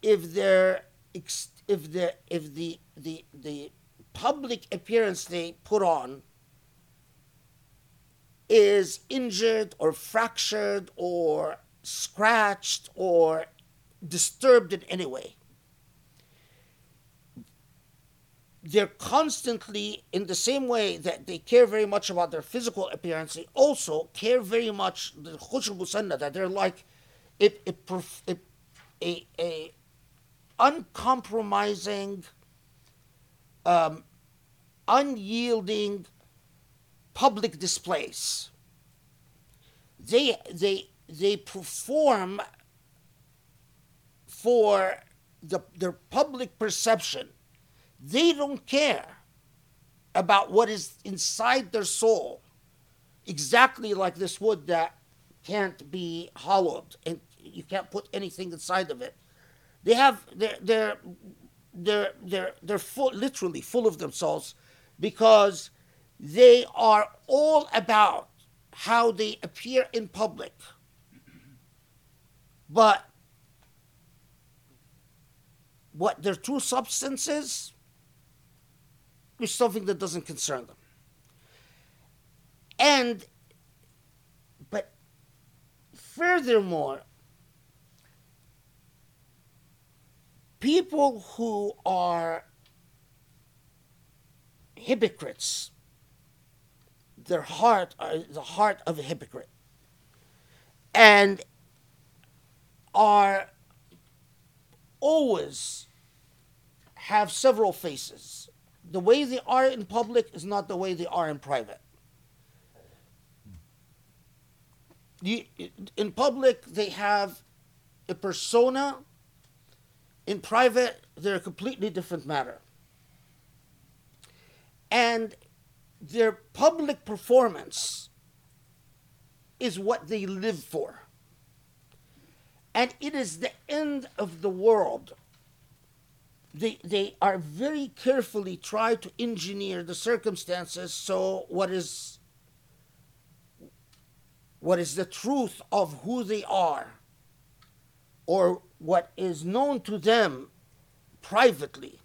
if their if the if the the the public appearance they put on is injured or fractured or scratched or disturbed in any way. They're constantly, in the same way that they care very much about their physical appearance, they also care very much the khushul musanna, that they're like a, a, a, a uncompromising, um, unyielding public displays. They, they, they perform for the, their public perception. They don't care about what is inside their soul, exactly like this wood that can't be hollowed and you can't put anything inside of it. They have they're they're they're they're, they're full literally full of themselves because they are all about how they appear in public. But what their true substance is is something that doesn't concern them. And but furthermore, people who are hypocrites, their heart are the heart of a hypocrite, and are always have several faces. The way they are in public is not the way they are in private. You, in public, they have a persona in private, they're a completely different matter. And their public performance is what they live for. And it is the end of the world. They, they are very carefully try to engineer the circumstances. So what is what is the truth of who they are? Or what is known to them privately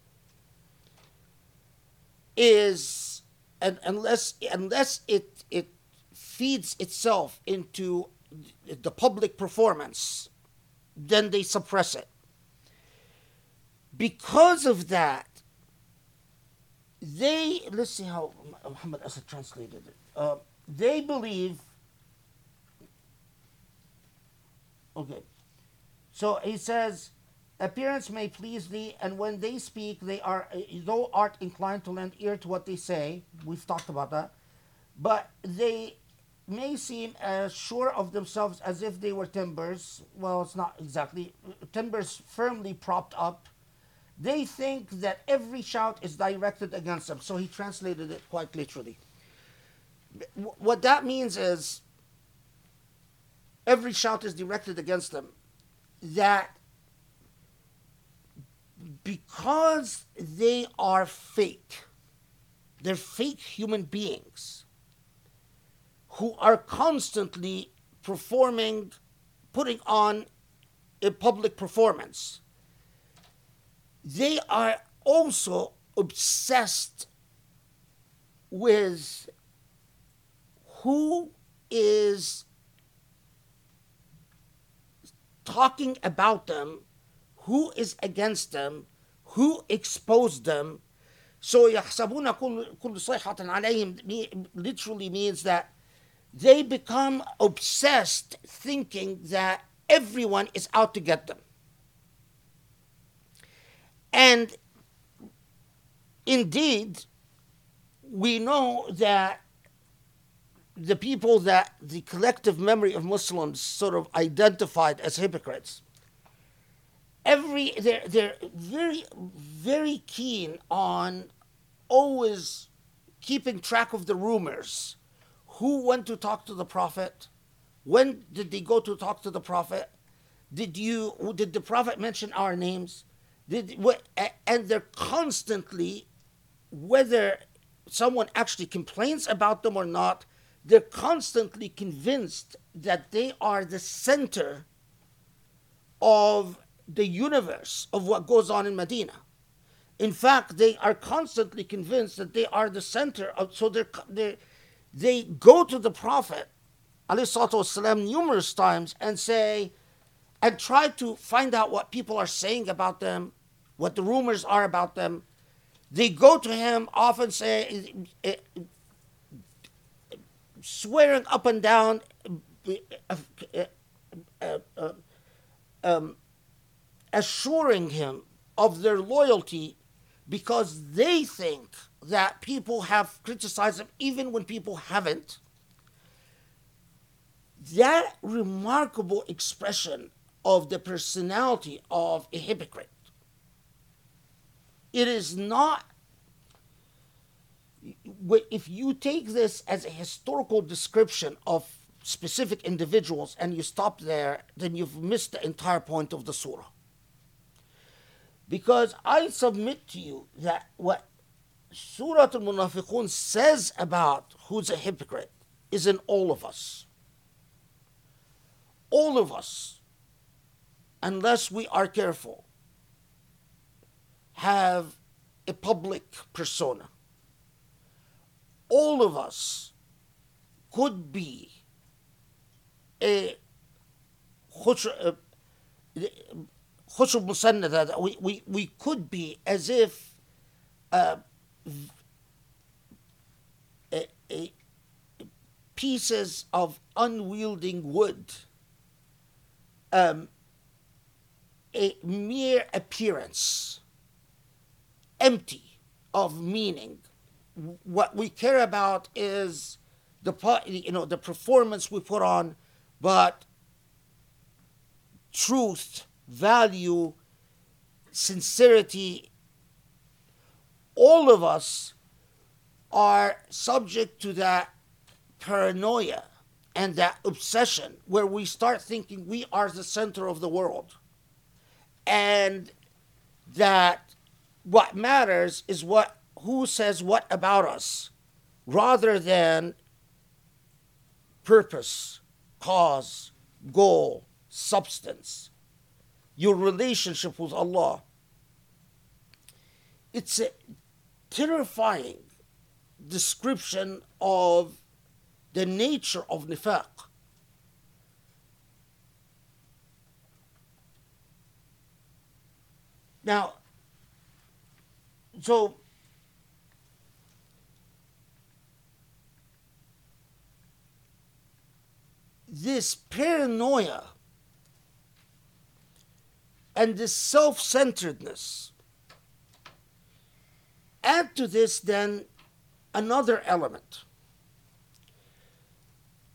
is and unless unless it it feeds itself into the public performance then they suppress it because of that they let's see how Muhammad Asad translated it uh, they believe okay so he says, Appearance may please thee, and when they speak, they are thou art inclined to lend ear to what they say. We've talked about that. But they may seem as sure of themselves as if they were timbers. Well, it's not exactly. Timbers firmly propped up. They think that every shout is directed against them. So he translated it quite literally. What that means is every shout is directed against them that because they are fake, they're fake human beings who are constantly performing, putting on a public performance, they are also obsessed with who is talking about them, who is against them, who exposed them. So يحسبون كل كل صيحة عليهم literally means that they become obsessed thinking that everyone is out to get them. And indeed, we know that the people that the collective memory of Muslims sort of identified as hypocrites. Every they're they're very very keen on always keeping track of the rumors. Who went to talk to the Prophet? When did they go to talk to the Prophet? Did you did the Prophet mention our names? Did what and they're constantly whether someone actually complains about them or not, they're constantly convinced that they are the center of the universe of what goes on in Medina. In fact, they are constantly convinced that they are the center of, so they're, they they go to the Prophet والسلام, numerous times and say, and try to find out what people are saying about them, what the rumors are about them. They go to him, often say, eh, swearing up and down, uh, um, assuring him of their loyalty because they think that people have criticized them even when people haven't. That remarkable expression of the personality of a hypocrite. It is not, if you take this as a historical description of specific individuals and you stop there, then you've missed the entire point of the surah. Because I submit to you that what Surah Al Munafiqun says about who's a hypocrite is in all of us. All of us, unless we are careful, have a public persona. All of us could be a خشب مسندة we, we, we could be as if uh, a, a, pieces of unwielding wood um, a mere appearance empty of meaning what we care about is the you know the performance we put on but truth, value, sincerity, all of us are subject to that paranoia and that obsession where we start thinking we are the center of the world. And that what matters is what who says what about us rather than purpose cause, goal, substance, your relationship with Allah. It's a terrifying description of the nature of nifaq. Now, so this paranoia and this self centeredness. Add to this then another element.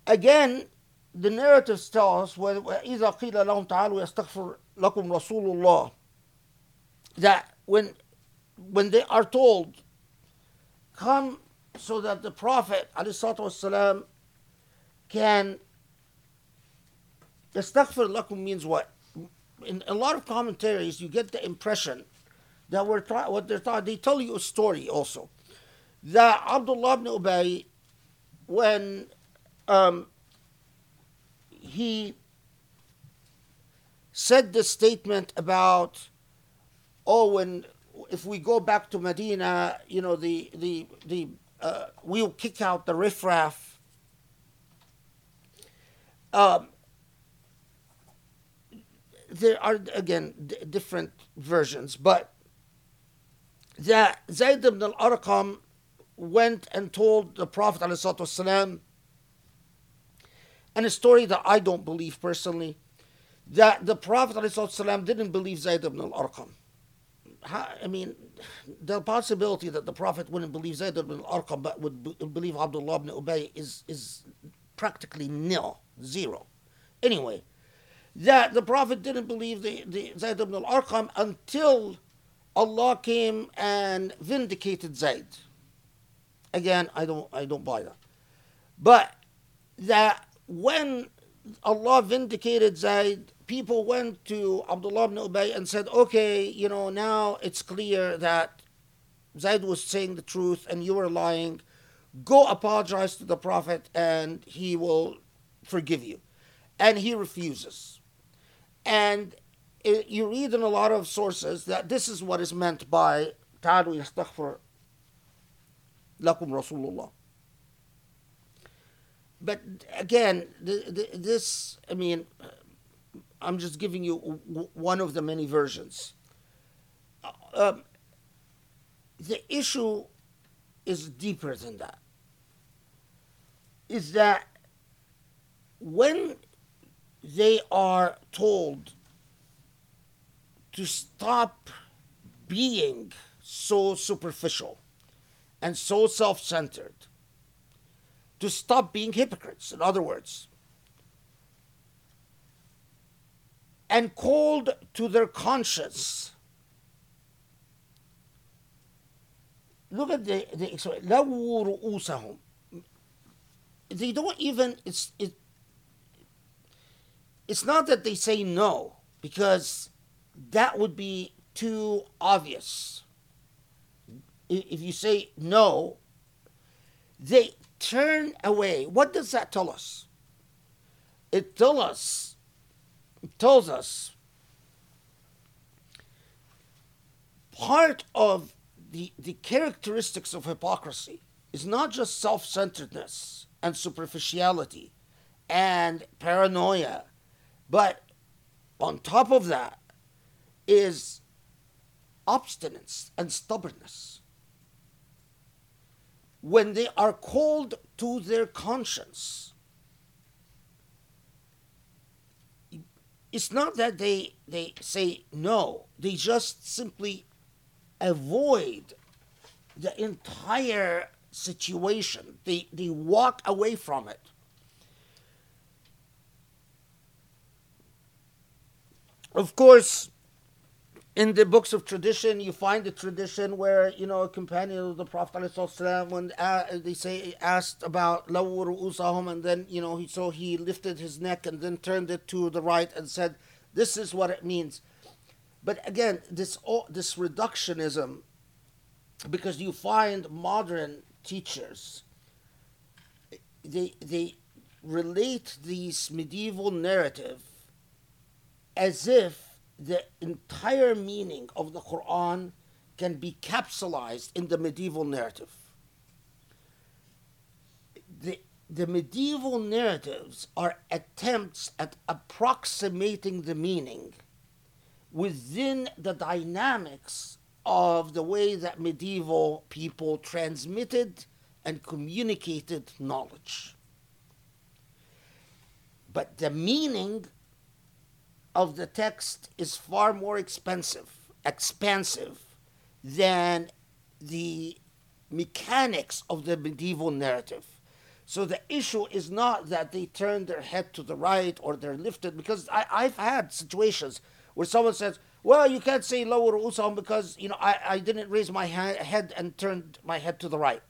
Again, the narratives tell us وإذا قيل لهم تعالوا يستغفر لكم رسول الله that when when they are told come so that the Prophet والسلام, can Yastaghfir lakum means what? In a lot of commentaries, you get the impression that we're trying, what they're trying, they tell you a story also. That Abdullah ibn Ubay, when um, he said the statement about, oh, when if we go back to Medina, you know, the the the uh, we'll kick out the riffraff. Um, there are again d- different versions, but that Zayd ibn al-Arqam went and told the Prophet والسلام, and a story that I don't believe personally, that the Prophet والسلام, didn't believe Zayd ibn al-Arqam. I mean, the possibility that the Prophet wouldn't believe Zayd ibn al-Arqam but would believe Abdullah ibn Ubay is, is practically nil, zero. Anyway, that the Prophet didn't believe the, the Zayd ibn al-Arqam until Allah came and vindicated Zayd. Again, I don't, I don't buy that. But that when Allah vindicated Zayd, people went to Abdullah ibn Ubay and said, okay, you know, now it's clear that Zayd was saying the truth and you were lying. Go apologize to the Prophet and he will forgive you. And he refuses. And it, you read in a lot of sources that this is what is meant by تعالوا يستغفر لكم رسول الله. But again, the, the, this, I mean, I'm just giving you one of the many versions. Um, the issue is deeper than that. Is that when they are told to stop being so superficial and so self centered, to stop being hypocrites, in other words, and called to their conscience. Look at the, the لَوُّ رُؤُوسَهُم. They don't even, it's, it, it's not that they say no, because that would be too obvious. If you say no, they turn away. What does that tell us? It tells us, it tells us part of the, the characteristics of hypocrisy is not just self-centeredness and superficiality and paranoia, but on top of that is obstinance and stubbornness. When they are called to their conscience, it's not that they, they say no, they just simply avoid the entire situation. They, they walk away from it. Of course, in the books of tradition, you find a tradition where you know a companion of the Prophet ﷺ, when uh, they say asked about usahum, and then you know he so he lifted his neck and then turned it to the right and said, "This is what it means." But again, this this reductionism, because you find modern teachers, they they relate these medieval narrative as if the entire meaning of the Quran can be capsulized in the medieval narrative. The, the medieval narratives are attempts at approximating the meaning within the dynamics of the way that medieval people transmitted and communicated knowledge. But the meaning of the text is far more expensive, expansive than the mechanics of the medieval narrative. So the issue is not that they turn their head to the right or they're lifted, because I, I've had situations where someone says, well, you can't say lower usam because, you know, I, I didn't raise my ha- head and turned my head to the right.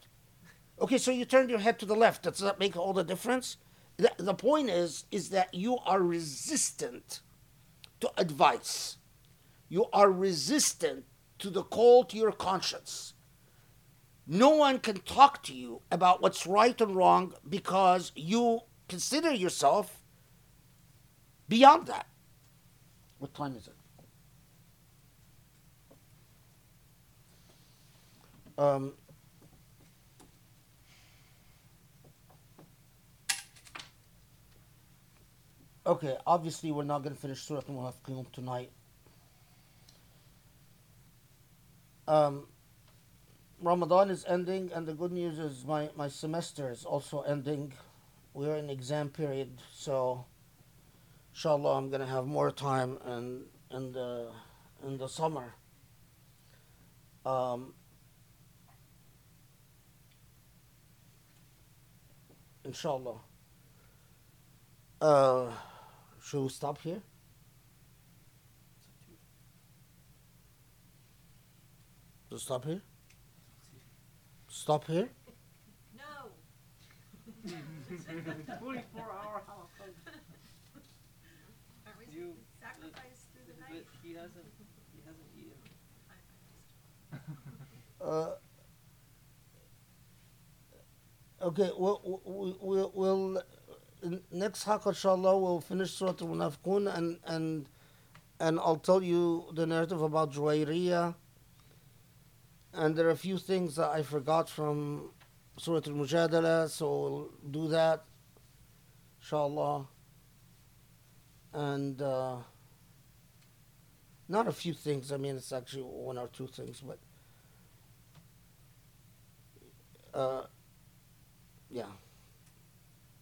Okay, so you turned your head to the left. Does that make all the difference? The, the point is, is that you are resistant to advice. You are resistant to the call to your conscience. No one can talk to you about what's right and wrong because you consider yourself beyond that. What time is it? Um, Okay, obviously we're not going to finish Surah Al-Munafiqun tonight. Um, Ramadan is ending, and the good news is my, my semester is also ending. We're in exam period, so inshallah I'm going to have more time in, in, the, in the summer. Um, inshallah. Uh, should we stop here? To stop here? Stop here? No. <laughs> 24 hour holocaust. you sacrifice through the but he hasn't he hasn't eaten. <laughs> Uh, okay, we'll, we'll, we'll, we'll n- next halqa, inshallah, we'll finish Surah Al-Munafiqun and, and, and I'll tell you the narrative about Juwayriyah. And there are a few things that I forgot from Surah Al-Mujadala, so we'll do that, inshallah. And, uh, not a few things, I mean, it's actually one or two things, but uh, yeah.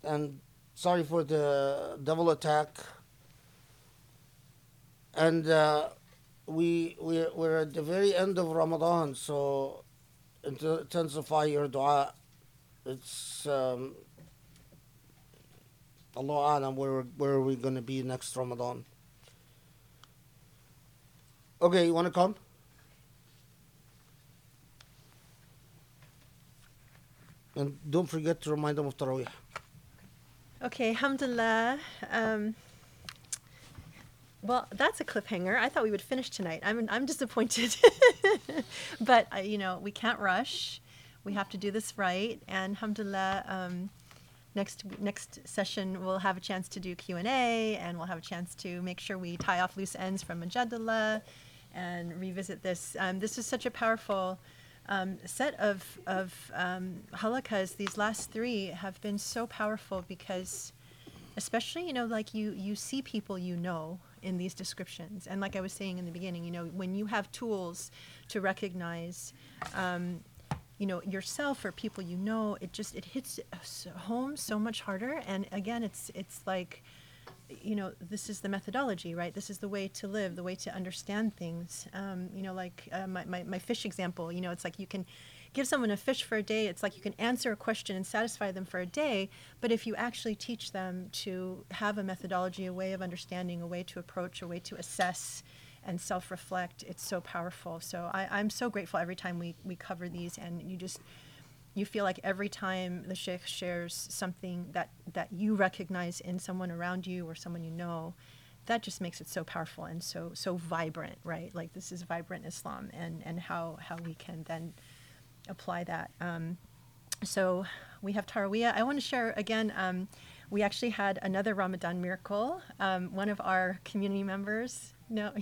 And sorry for the double attack. And uh, we we're, we're at the very end of Ramadan, so intensify your du'a. It's um, Allah alam where where are we to be next Ramadan? Okay, you want to come? And don't forget to remind them of Taraweeh. Okay, alhamdulillah. Um, well, that's a cliffhanger. I thought we would finish tonight. I'm, I'm disappointed. <laughs> but, uh, you know, we can't rush. We have to do this right. And alhamdulillah, um, next, next session we'll have a chance to do Q&A and we'll have a chance to make sure we tie off loose ends from Mujadala and revisit this. Um, this is such a powerful um, set of, of um, halaqas. These last three have been so powerful because especially you know like you you see people you know in these descriptions and like i was saying in the beginning you know when you have tools to recognize um, you know yourself or people you know it just it hits home so much harder and again it's it's like you know this is the methodology right? This is the way to live the way to understand things. Um, you know like uh, my, my, my fish example you know it's like you can give someone a fish for a day it's like you can answer a question and satisfy them for a day but if you actually teach them to have a methodology a way of understanding a way to approach a way to assess and self-reflect it's so powerful. So I, i'm so grateful every time we, we cover these and you just you feel like every time the sheikh shares something that that you recognize in someone around you or someone you know that just makes it so powerful and so so vibrant right like this is vibrant islam and and how how we can then apply that um, so we have Taraweeh. I want to share again. Um, we actually had another Ramadan miracle. Um, one of our community members. No,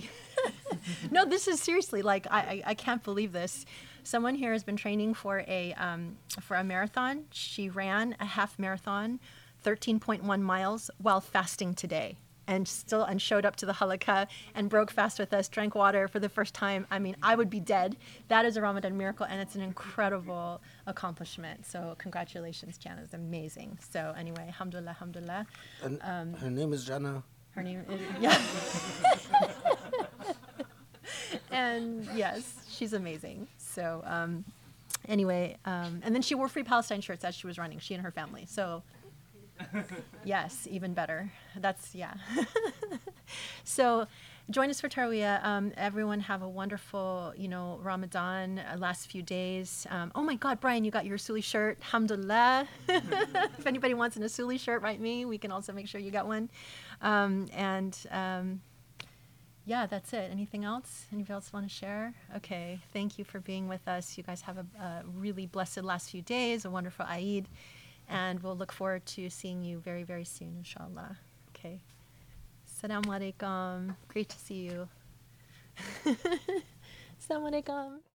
<laughs> no. This is seriously like I, I, I can't believe this. Someone here has been training for a um, for a marathon. She ran a half marathon, 13.1 miles while fasting today. And still, and showed up to the halaqa and broke fast with us, drank water for the first time. I mean, I would be dead. That is a Ramadan miracle, and it's an incredible accomplishment. So, congratulations, Jana. It's amazing. So, anyway, alhamdulillah, alhamdulillah. And Um, her name is Jana. Her name is, yeah. <laughs> and yes, she's amazing. So, um, anyway, um, and then she wore free Palestine shirts as she was running, she and her family. So, <laughs> yes, even better. That's, yeah. <laughs> so, join us for Taraweeh. Um, everyone have a wonderful, you know, Ramadan uh, last few days. Um, oh my God, Brian, you got your Usuli shirt. Alhamdulillah. <laughs> if anybody wants an Usuli shirt, write me. We can also make sure you got one. Um, and um, yeah, that's it. Anything else? Anybody else want to share? Okay. Thank you for being with us. You guys have a, a really blessed last few days, a wonderful Eid. And we'll look forward to seeing you very, very soon, inshallah. Okay. Assalamu alaikum. Great to see you. <laughs> Assalamu alaikum.